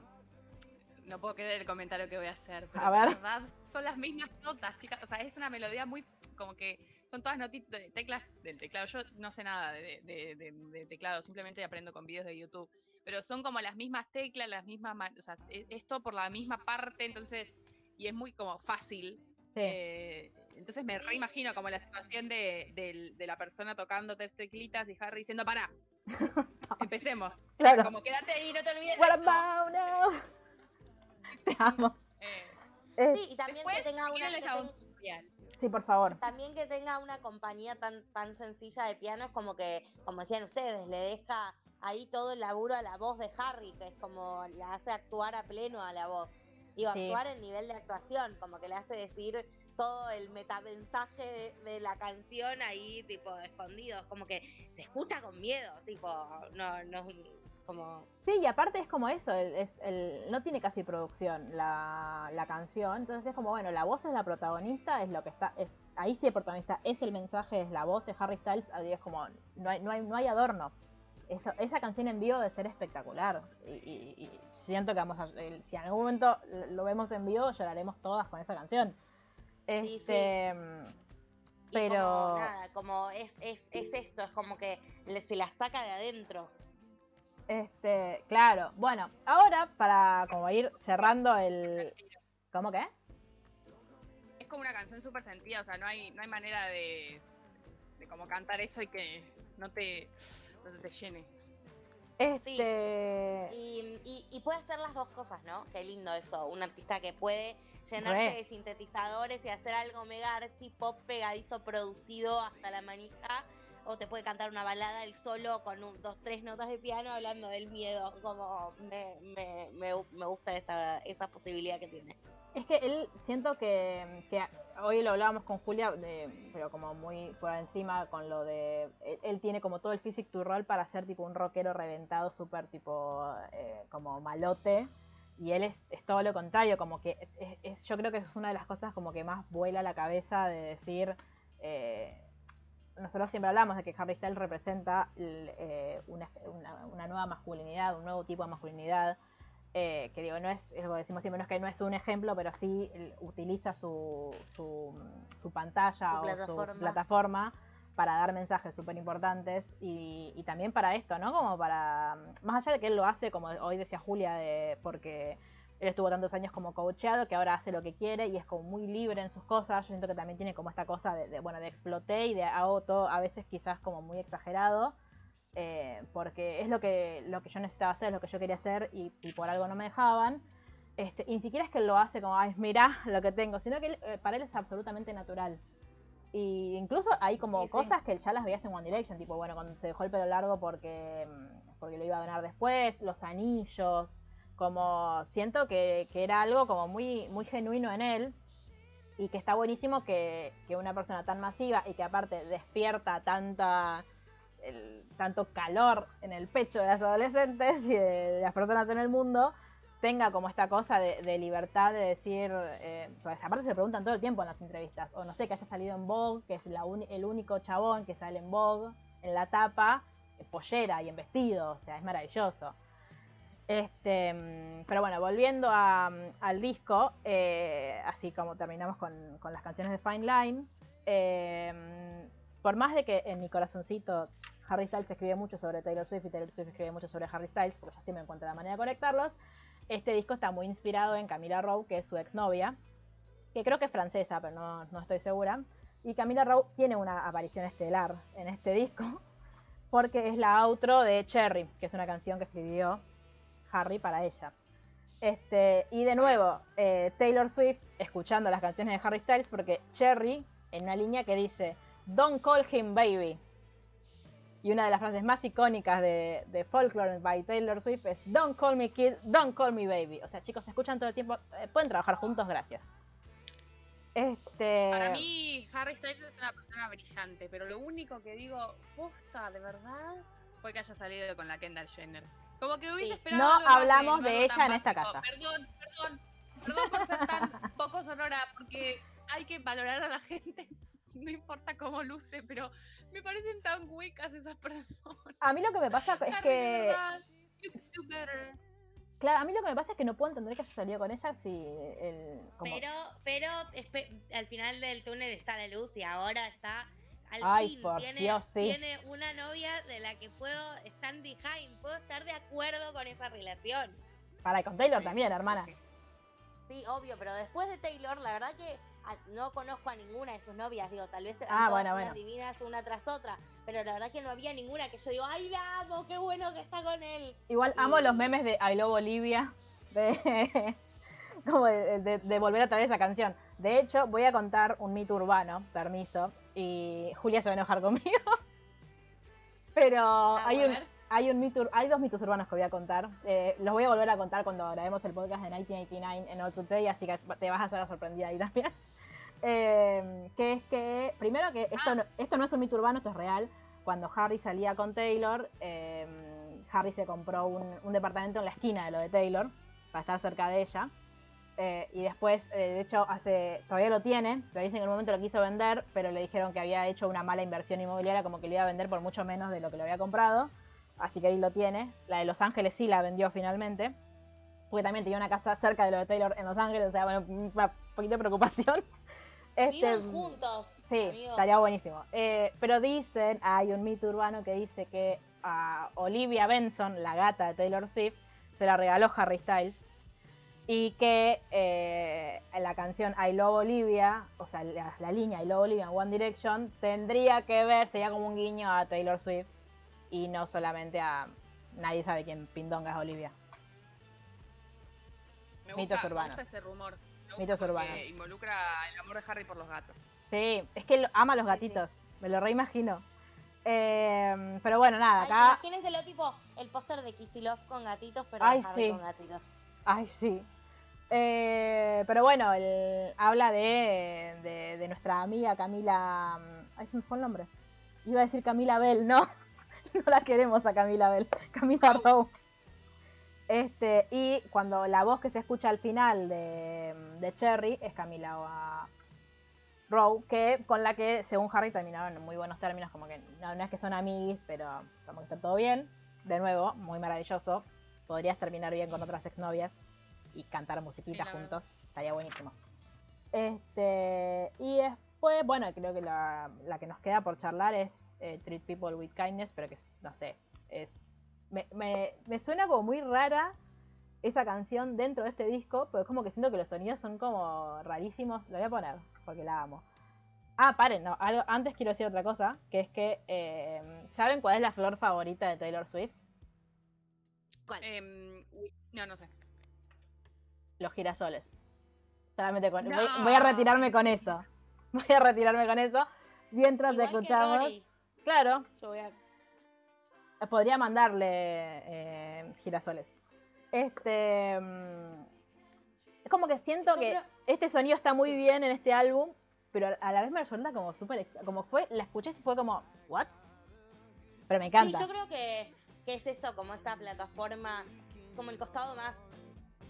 no puedo creer el comentario que voy a hacer, pero A la ver. verdad son las mismas notas, chicas. O sea, es una melodía muy como que son todas notitas, teclas del teclado. Yo no sé nada de, de- de- de teclado, simplemente aprendo con vídeos de YouTube. Pero son como las mismas teclas, las mismas, ma- o sea, e- esto por la misma parte, entonces, y es muy como fácil. Sí. Eh, entonces me reimagino como la situación de, de la persona tocando tres teclitas y Harry diciendo, para, empecemos. claro. Como quédate ahí, no te olvides de What eso". about now? Te amo. Eh, Eh, Sí, y también Después, que tenga una que sí, por favor. también que tenga una compañía tan tan sencilla de piano es como que como decían ustedes le deja ahí todo el laburo a la voz de Harry que es como la hace actuar a pleno a la voz digo Sí. actuar en nivel de actuación como que le hace decir todo el metamensaje de, de la canción ahí tipo escondido como que se escucha con miedo tipo no no como Sí, y aparte es como eso, el- es el, no tiene casi producción la, la canción, entonces es como, bueno, la voz es la protagonista, es lo que está, es ahí sí el protagonista es el mensaje, es la voz, es Harry Styles, ahí es como, no hay, no hay, no hay adorno. Eso, esa canción en vivo debe ser espectacular. Y, y- y siento que vamos a, si en algún momento lo vemos en vivo, lloraremos todas con esa canción. Sí, sí. Este, Y pero como nada, como es, es, es esto, es como que le- se la saca de adentro. este, claro. Bueno, ahora para como ir cerrando el ¿Cómo qué? Es como una canción súper sentida, o sea, no hay, no hay manera de, de como cantar eso y que no te, te llene. Este, Y, y, y puede hacer las dos cosas, ¿no? Qué lindo eso. Un artista que puede llenarse Re. de sintetizadores y hacer algo mega archi pop pegadizo producido hasta la manija. O te puede cantar una balada él solo con dos, tres notas de piano hablando del miedo. Como me, me, me, me gusta esa, esa posibilidad que tiene. Es que él siento que, hoy lo hablábamos con Julia, pero como muy por encima con lo de. Él, tiene como todo el physic to roll para ser tipo un rockero reventado, súper tipo eh, como malote. Y él es, todo lo contrario, como que yo creo que es una de las cosas como que más vuela la cabeza de decir. eh, nosotros siempre hablamos de que Harry Styles representa el, eh, una, una- una nueva masculinidad, un nuevo tipo de masculinidad eh, que digo, no es, es lo que decimos siempre, no es que no es un ejemplo, pero sí utiliza su, su, su pantalla Su o plataforma. su plataforma para dar mensajes súper importantes y, y también para esto, ¿no? Como para, más allá de que él lo hace, como hoy decía Julia, de, porque él estuvo tantos años como coacheado que ahora hace lo que quiere y es como muy libre en sus cosas. Yo siento que también tiene como esta cosa de, de, bueno, de exploté y de hago todo a veces quizás como muy exagerado. eh, porque es lo que, lo que yo necesitaba hacer, es lo que yo quería hacer y, y por algo no me dejaban. Este, y ni siquiera es que él lo hace como, ay, mirá lo que tengo, sino que él, eh, para él es absolutamente natural. Y incluso hay como Sí, sí. cosas que él ya las veías en One Direction, tipo, bueno, cuando se dejó el pelo largo porque, mm, porque lo iba a donar después, los anillos, como siento que, que era algo como muy, muy genuino en él y que está buenísimo que, que una persona tan masiva y que aparte despierta tanta el- tanto calor en el pecho de las adolescentes y de las personas en el mundo tenga como esta cosa de, libertad de decir, eh, pues aparte se preguntan todo el tiempo en las entrevistas, o no sé, que haya salido en Vogue, que es la uni- el único chabón que sale en Vogue, en la tapa, en pollera y en vestido, o sea, es maravilloso. Este, mm, pero bueno, volviendo mm, al disco, eh, así como terminamos con, las canciones de Fine Line, eh, mm, por más de que en mi corazoncito Harry Styles escribe mucho sobre Taylor Swift y Taylor Swift escribe mucho sobre Harry Styles, porque yo siempre encuentro la manera de conectarlos, este disco está muy inspirado en Camila Rowe, que es su exnovia, que creo que es francesa, pero no, no estoy segura. Y Camila Rowe tiene una aparición estelar en este disco, porque es la outro de Cherry, que es una canción que escribió Harry para ella. Este, y de nuevo, eh, Taylor Swift escuchando las canciones de Harry Styles, porque Cherry, en una línea que dice, Don't call him baby. Y una de las frases más icónicas de, Folklore by Taylor Swift es Don't call me kid, don't call me baby. O sea, chicos, se escuchan todo el tiempo. eh, pueden trabajar juntos, gracias. Este. Para mí, Harry Styles es una persona brillante, pero lo único que digo, posta, de verdad, fue que haya salido con la Kendall Jenner. Como que hubiese Sí. esperado. No hablamos no de ella en esta casa. Perdón, perdón, perdón por ser tan poco sonora, porque hay que valorar a la gente. No importa cómo luce, pero me parecen tan huecas esas personas. A mí lo que me pasa es Harry, que. verdad, you can do better. Claro, a mí lo que me pasa es que no puedo entender que haya salido con ella si el. Como, Pero, pero al final del túnel está la luz y ahora está al Ay, fin. por tiene, Dios, sí. tiene una novia de la que puedo stand behind, puedo estar de acuerdo con esa relación. para con Taylor Sí, también, hermana. sí. Sí, obvio, pero después de Taylor, la verdad que ah, no conozco a ninguna de sus novias, digo, tal vez eran Ah, todas bueno, unas bueno. divinas una tras otra, pero la verdad que no había ninguna que yo digo, ay, la amo, qué bueno que está con él. Igual amo los memes de I Love Olivia. De, como de, de- de volver a traer esa canción. De hecho, voy a contar un mito urbano, permiso. Y Julia se va a enojar conmigo. Pero Ah, hay, un, hay, un mito, hay dos mitos urbanos que voy a contar. Eh, los voy a volver a contar cuando grabemos el podcast de 1989 en All Today, así que te vas a hacer la sorprendida ahí también. Eh, que es que, primero que esto, Ah. no, esto no es un mito urbano, esto es real. Cuando Harry salía con Taylor, eh, Harry se compró un, un departamento en la esquina de lo de Taylor, para estar cerca de ella. Eh, y después, eh, de hecho, hace todavía lo tiene, dicen que en un momento lo quiso vender, pero le dijeron que había hecho una mala inversión inmobiliaria, como que le iba a vender por mucho menos de lo que lo había comprado. Así que ahí lo tiene. La de Los Ángeles sí la vendió finalmente. Porque también tenía una casa cerca de lo de Taylor en Los Ángeles, o sea, bueno, una poquita de preocupación. Este, Vivan juntos. Sí, amigos. estaría buenísimo. Eh, pero dicen, hay un mito urbano que dice que a Olivia Benson, la gata de Taylor Swift, se la regaló Harry Styles. Y que eh, la canción I Love Olivia, o sea, la, la línea I Love Olivia en One Direction, tendría que ver, sería como un guiño a Taylor Swift y no solamente a. Nadie sabe quién pindonga es Olivia. Me Mitos gusta, urbanos. Me gusta ese rumor. Me gusta Mitos urbanos. Involucra el amor de Harry por los gatos. Sí, es que él ama a los Sí, sí. gatitos, me lo reimagino. Eh, pero bueno, nada, Ay, acá. imagínenselo tipo el póster de Kissy Love con gatitos, pero Ay, Harry sí. con gatitos. Ay, sí. Eh, pero bueno, él habla de, de, de nuestra amiga Camila. mm, Ay, se me fue el nombre. Iba a decir Camila Bell, no. No la queremos a Camila Bell. Camila Rowe. Este, y cuando la voz que se escucha al final de, de Cherry es Camila Rowe, que con la que, según Harry, terminaron en muy buenos términos, como que no, no es que son amiguis, pero como que está todo bien. De nuevo, muy maravilloso. Podrías terminar bien con otras exnovias y cantar musiquita Sí, juntos. Estaría buenísimo. Este, y después, bueno, creo que la, la que nos queda por charlar es eh, Treat People with Kindness, pero que no sé, es me, me, me suena como muy rara esa canción dentro de este disco, pero es como que siento que los sonidos son como rarísimos. Lo voy a poner, porque la amo. Ah, paren, no, algo, antes quiero decir otra cosa, que es que, eh, ¿saben cuál es la flor favorita de Taylor Swift? ¿Cuál? Em, no, no sé. Los girasoles. Solamente con... No. Voy, voy a retirarme con eso. Voy a retirarme con eso. Mientras Igual escuchamos... Claro, Yo voy a... podría mandarle eh, girasoles. Este. mm, es como que siento Yo que creo- este sonido está muy bien en este álbum, pero a la vez me resulta como súper. Como fue, la escuché y fue como, ¿what? Pero me encanta. Sí, yo creo que, que es esto, como esta plataforma, como el costado más,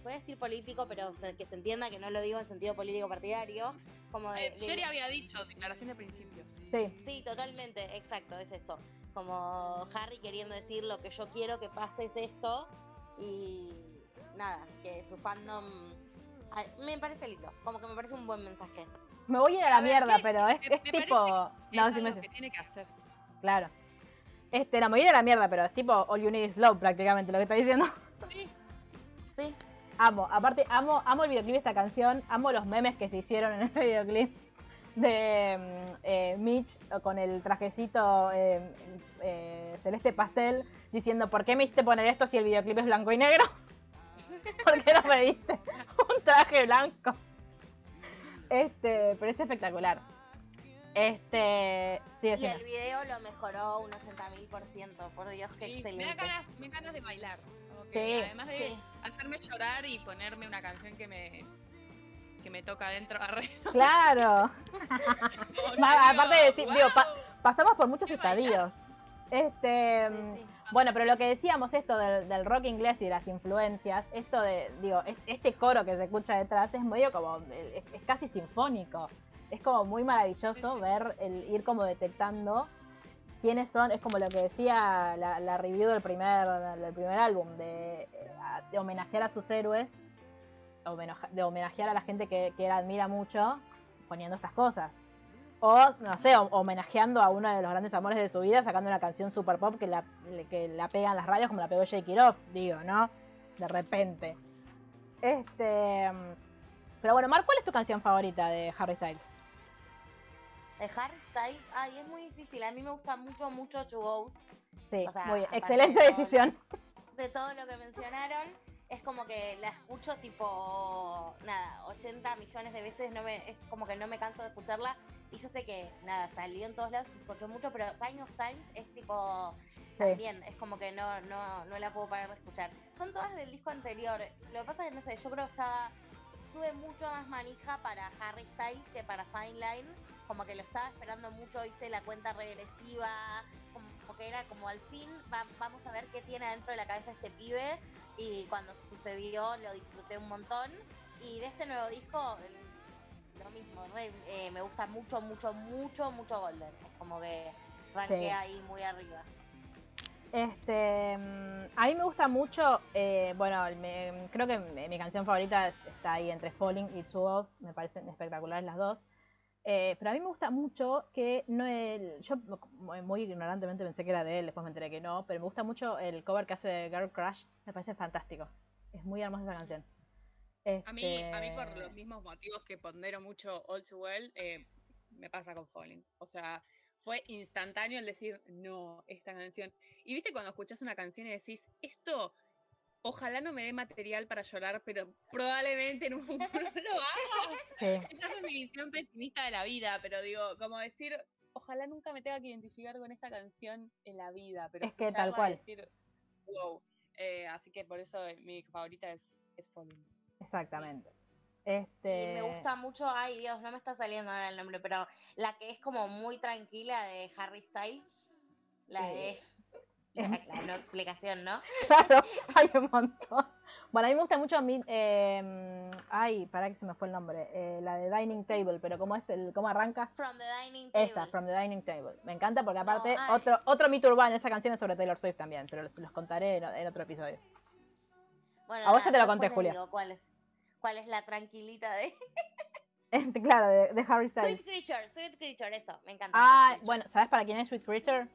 voy a decir político, pero se- que se entienda que no lo digo en sentido político partidario, como de... Eh, de- había dicho declaración de principios. Sí, Sí, totalmente, exacto, es eso. Como Harry queriendo decir lo que yo quiero que pase es esto y nada, que su fandom... ay, Me parece lindo, como que me parece un buen mensaje. me voy a ir a la A ver, mierda, ¿qué? pero es, Me- es me tipo. No, es sí me que tiene que hacer. Claro. Este, no, me voy a ir a la mierda, pero es tipo All You Need Is Love prácticamente lo que está diciendo. Sí, Sí, Amo, aparte, amo, amo el videoclip de esta canción, amo los memes que se hicieron en este videoclip de mm, eh, Mitch con el trajecito eh, eh, celeste pastel diciendo ¿por qué me hiciste poner esto si el videoclip es blanco y negro? ¿Por qué no me diste un traje blanco? Este, pero es espectacular. Este, sí, y el video lo mejoró un 80.000%, por Dios, qué sí, me da excelente. ganas, me dan ganas de bailar. Que Sí, además de sí. Hacerme llorar y ponerme una canción que me que me toca adentro. arre, claro. Ma- aparte de decir, digo, pa- pasamos por muchos estadios. Este, Sí, sí. Bueno, pero lo que decíamos esto del, del rock inglés y de las influencias, esto de, digo, es- este coro que se escucha detrás es medio como, es, es casi sinfónico. Es como muy maravilloso Sí, sí. ver, el ir como detectando quiénes son, es como lo que decía la, la review del primer, del primer álbum, de, homenajear a sus héroes, de homenajear a la gente que, que él admira mucho, poniendo estas cosas. O, no sé, ho- homenajeando a uno de los grandes amores de su vida, sacando una canción super pop que la, que la pega en las radios como la pegó Jake Kiroff, digo, ¿no? De repente. Este. Pero bueno, Mar, ¿cuál es tu canción favorita de Harry Styles? De Harry Styles, ay, es muy difícil. A mí me gusta mucho, mucho To Ghost. Sí, O sea, muy bien. Excelente de todo- decisión. De todo lo que mencionaron, es como que la escucho tipo, nada, 80 millones de veces. No me, es como que no me canso de escucharla. Y yo sé que, nada, salió en todos lados, se escuchó mucho, pero Sign of Times es tipo, también, es como que no, no, no la puedo parar de escuchar. Son todas del disco anterior. Lo que pasa es que, no sé, yo creo que estaba, tuve mucho más manija para Harry Styles que para Fine Line. Como que lo estaba esperando mucho, hice la cuenta regresiva, como que era como al fin va- vamos a ver qué tiene dentro de la cabeza este pibe. Y cuando sucedió lo disfruté un montón. Y de este nuevo disco, lo mismo, re- eh, me gusta mucho, mucho, mucho, mucho Golden. Como que ranqué Sí. ahí muy arriba. Este, mm, a mí me gusta mucho, eh, bueno, me- creo que mi, mi canción favorita es- está ahí entre Falling y Two Ghosts, me parecen espectaculares las dos. Eh, pero a mí me gusta mucho que no el. Yo mu- muy ignorantemente pensé que era de él, después me enteré que no, pero me gusta mucho el cover que hace de Girl Crush. Me parece fantástico. Es muy hermosa esa canción. A mí, a mí por Este, los mismos motivos que pondero mucho All Too Well, eh, me pasa con Falling. O sea, fue instantáneo el decir, no, esta canción. Y viste cuando escuchás una canción y decís, esto, ojalá no me dé material para llorar, pero probablemente en un futuro lo haga. Sí, Esa es mi visión pesimista de la vida, pero digo, como decir, ojalá nunca me tenga que identificar con esta canción en la vida, pero Es que tal cual. decir, wow. Eh, así que por eso mi favorita es, es Falling. exactamente. Y Este. me gusta mucho, ay Dios, no me está saliendo ahora el nombre, pero la que es como muy tranquila de Harry Styles. La de. La, la no explicación, ¿no? Claro, hay un montón. Bueno, a mí me gusta mucho. eh, ay, para que se me fue el nombre. eh, la de Dining Table, pero ¿cómo es el cómo arranca? From the Dining Table. Esa, From the Dining Table. Me encanta porque aparte ay. otro otro mito urbano, esa canción es sobre Taylor Swift también, pero los, los contaré en, en otro episodio. Bueno, A vos nada, ya te lo conté, Julia. digo ¿Cuál es, cuál es la tranquilita de. Este, claro, de, de Harry Styles. Sweet Creature, Sweet Creature, eso, me encanta. Ah, bueno, ¿sabes para quién es Sweet Creature?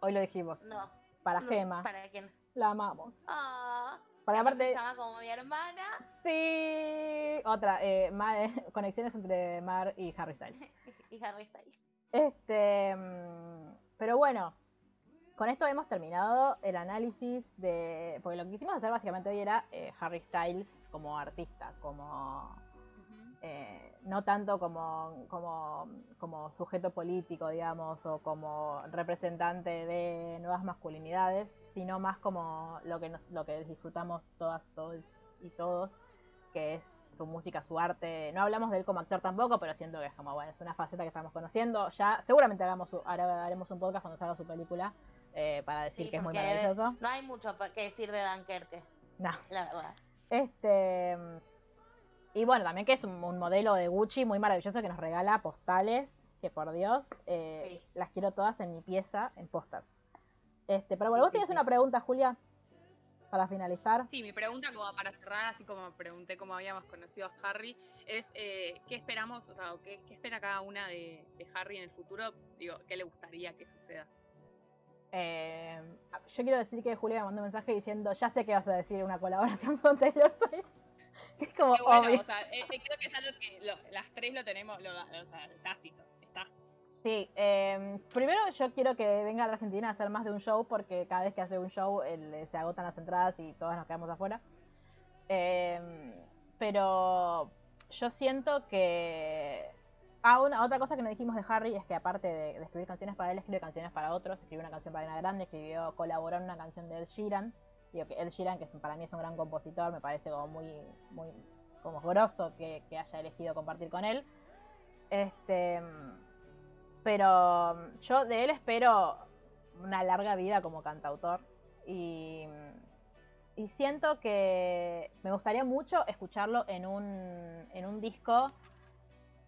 Hoy lo dijimos. No. Para no, Gema. ¿Para quién? La amamos. Ah. Porque aparte aparte, se llama como mi hermana. sí. Otra, eh, Ma- eh, conexiones entre Mar y Harry Styles. Y Harry Styles. Este, mm, pero bueno, con esto hemos terminado el análisis de, porque lo que quisimos hacer básicamente hoy era eh, Harry Styles como artista, como eh, no tanto como, como, como sujeto político, digamos, o como representante de nuevas masculinidades, sino más como lo que nos, lo que disfrutamos todas, todos y todos, que es su música, su arte. No hablamos de él como actor tampoco, pero siento que es como, bueno, es una faceta que estamos conociendo. Ya seguramente hagamos haremos un podcast cuando salga su película eh, para decir Sí, que es muy maravilloso. No hay mucho que decir de Dunkerque, No. la verdad. Este. Y bueno, también que es un, un modelo de Gucci muy maravilloso que nos regala postales. Que por Dios, eh, Sí. las quiero todas en mi pieza, en pósters. Este, pero bueno, Sí, vos sí, tienes sí. una pregunta, Julia, para finalizar. Sí, mi pregunta como para cerrar, así como pregunté cómo habíamos conocido a Harry, es eh, ¿qué esperamos, o sea, o qué, qué espera cada una de, de Harry en el futuro? Digo, ¿qué le gustaría que suceda? Eh, yo quiero decir que Julia me mandó un mensaje diciendo, ya sé que vas a decir una colaboración con Taylor Swift. Que es como Qué bueno, obvio. o sea, eh, eh, creo que es algo que lo- las tres lo tenemos, lo, o sea, tácito, está. Sí, eh, primero yo quiero que venga a la Argentina a hacer más de un show porque cada vez que hace un show se agotan las entradas y todas nos quedamos afuera. Eh, pero yo siento que... Ah, una, otra cosa que no dijimos de Harry es que aparte de, escribir canciones para él, escribe canciones para otros. Escribió una canción para Ariana Grande, escribió, colaboró en una canción de Ed Sheeran. Digo que Ed Sheeran, que es para mí es un gran compositor, me parece como muy, muy como grosso que, haya elegido compartir con él. Este, pero yo de él espero una larga vida como cantautor y, y siento que me gustaría mucho escucharlo en un, en un disco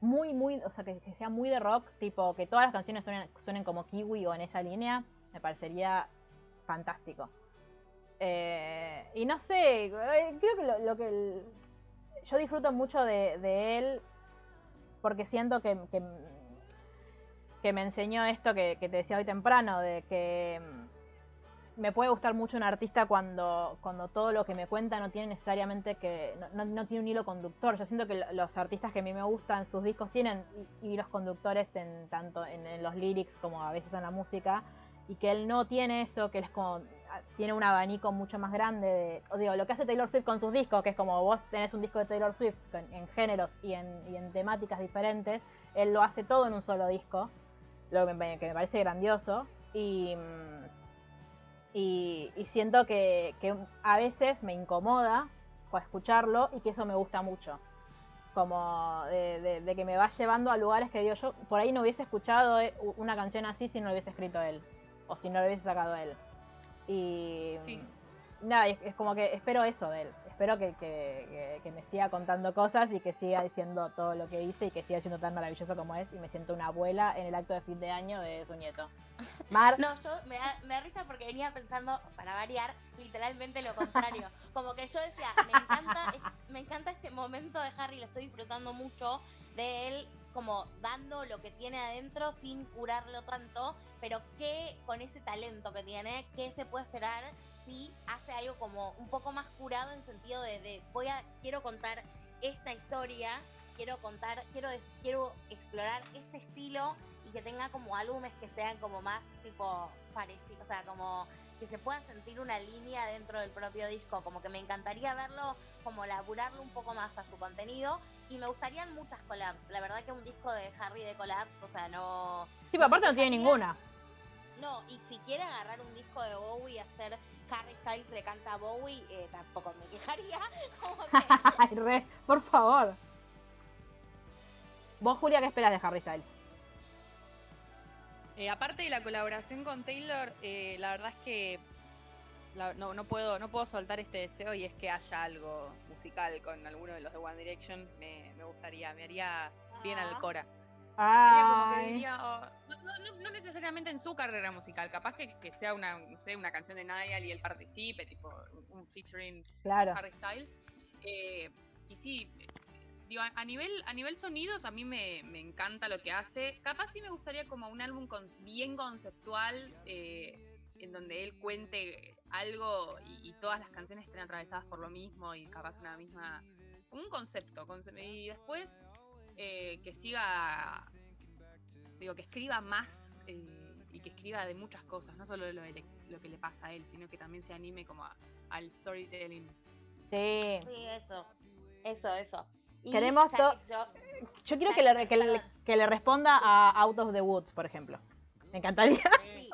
muy, muy, o sea, que, que sea muy de rock, tipo que todas las canciones suenen, suenen como Kiwi o en esa línea, me parecería fantástico. Eh, y no sé, eh, creo que lo, lo que el- yo disfruto mucho de, él porque siento que, que, me enseñó esto que, te decía hoy temprano, de que me puede gustar mucho un artista cuando, cuando todo lo que me cuenta no tiene necesariamente que, no, no- tiene un hilo conductor. Yo siento que lo- los artistas que a mí me gustan, sus discos tienen hi- hilos conductores en tanto en, los lyrics como a veces en la música, y que él no tiene eso, que él es como ah, tiene un abanico mucho más grande de, lo que hace Taylor Swift con sus discos, que es como vos tenés un disco de Taylor Swift en géneros y en, temáticas diferentes, él lo hace todo en un solo disco, lo que me, que me parece grandioso, y, mm, y, y siento que, que a veces me incomoda escucharlo y que eso me gusta mucho. Como de, de- de que me va llevando a lugares que digo yo, por ahí no hubiese escuchado eh, una canción así si no lo hubiese escrito él, o si no lo hubiese sacado él. Y Sí. nada, es, es como que espero eso de él. Espero que, que- que- me siga contando cosas y que siga diciendo todo lo que hice y que siga siendo tan maravilloso como es. Y me siento una abuela en el acto de fin de año de su nieto. Mar, No, yo me da, me da risa porque venía pensando, para variar, literalmente lo contrario. Como que yo decía, me encanta, es- me encanta este momento de Harry, lo estoy disfrutando mucho de él como dando lo que tiene adentro sin curarlo tanto, pero que con ese talento que tiene, ¿qué se puede esperar hace algo como un poco más curado en sentido de, de voy a, quiero contar esta historia, quiero contar, quiero, quiero explorar este estilo y que tenga como álbumes que sean como más tipo parecidos, o sea, como que se pueda sentir una línea dentro del propio disco, como que me encantaría verlo, como laburarlo un poco más a su contenido y me gustarían muchas collabs, la verdad que un disco de Harry de collabs, o sea, no... Sí, pero aparte no tiene ninguna. No, y si quiere agarrar un disco de Bowie y hacer Harry Styles le canta a Bowie, eh, tampoco me quejaría, como que... Ay, re, por favor. Vos, Julia, ¿qué esperas de Harry Styles? Eh, aparte de la colaboración con Taylor, eh, la verdad es que la- no, no puedo no puedo soltar este deseo y es que haya algo musical con alguno de los de One Direction. Me, me gustaría, me haría bien al Ah. Cora. Sería como que Ay, diría, oh, no, no- no- no necesariamente en su carrera musical, capaz que, que sea una, no sé, una canción de Niall y él participe, tipo un featuring claro. Harry Styles. Eh, y sí, digo, a, a nivel, a nivel sonidos a mí me, me encanta lo que hace. Capaz sí me gustaría como un álbum con- bien conceptual, eh, en donde él cuente algo y, y todas las canciones estén atravesadas por lo mismo y capaz una misma... Un concepto. conce- Y después eh, que siga, digo, que escriba más eh, y que escriba de muchas cosas, no solo lo, de le- lo que le pasa a él, sino que también se anime como a- al storytelling. Sí. Sí, eso, eso, eso. Y, Queremos. Yo, Yo quiero que le, que, le, que le responda a Out of the Woods, por ejemplo. Me encantaría. sí.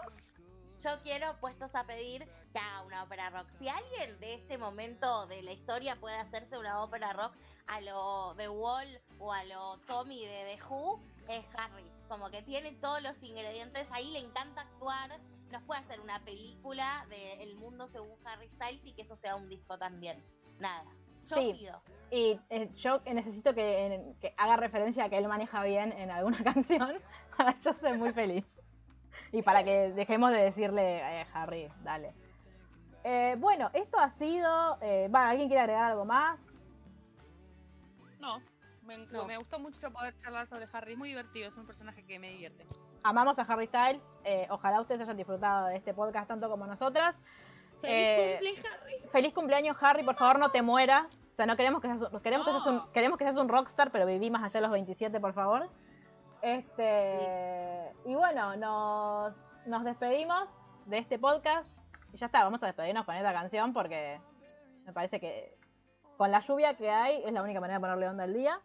Yo quiero, puestos a pedir, que haga una ópera rock. Si alguien de este momento de la historia puede hacerse una ópera rock a lo The Wall o a lo Tommy de The Who, es Harry. Como que tiene todos los ingredientes ahí, le encanta actuar. Nos puede hacer una película de El mundo según Harry Styles y que eso sea un disco también. Nada. Yo Sí. pido. Y eh, yo necesito que, que haga referencia a que él maneja bien en alguna canción para yo ser muy feliz. Y para que dejemos de decirle, eh, Harry, dale. Eh, bueno, esto ha sido... Eh, bueno, ¿alguien quiere agregar algo más? No, me, No. me gustó mucho poder charlar sobre Harry, es muy divertido, es un personaje que me divierte. Amamos a Harry Styles. eh, ojalá ustedes hayan disfrutado de este podcast tanto como nosotras. ¡Feliz Eh, cumple, Harry! Feliz cumpleaños, Harry. Por favor, no te mueras. O sea, no queremos que seas, un- queremos, que seas un, No. queremos que seas un rockstar, pero viví más allá de los 27, por favor. Este Y bueno, nos, nos despedimos de este podcast. Y ya está, vamos a despedirnos con esta canción porque me parece que con la lluvia que hay es la única manera de ponerle onda al día.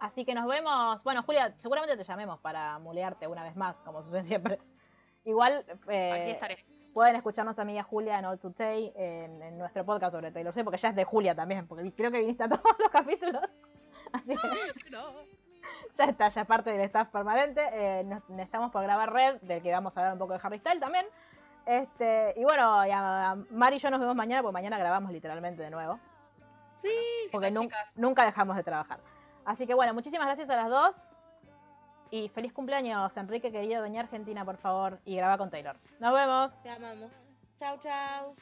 Así que nos vemos. Bueno, Julia, seguramente te llamemos para mulearte una vez más, como sucede siempre. Igual. eh, Aquí estaré. Pueden escucharnos a mí y a Julia en All to Tay en, en nuestro podcast sobre Taylor Swift, porque ya es de Julia también, porque creo que viniste a todos los capítulos. Así que ya está, ya es parte del staff permanente. Eh, nos, estamos por grabar Red, del que vamos a hablar un poco de Harry Styles también. Este, y bueno, y a- a Mari y yo nos vemos mañana, porque mañana grabamos literalmente de nuevo. Sí, Porque nun- chicas. nunca dejamos de trabajar. Así que bueno, muchísimas gracias a las dos. Y feliz cumpleaños, Enrique, querido Doña Argentina, por favor. Y graba con Taylor. Nos vemos. Te amamos. Chau, chau.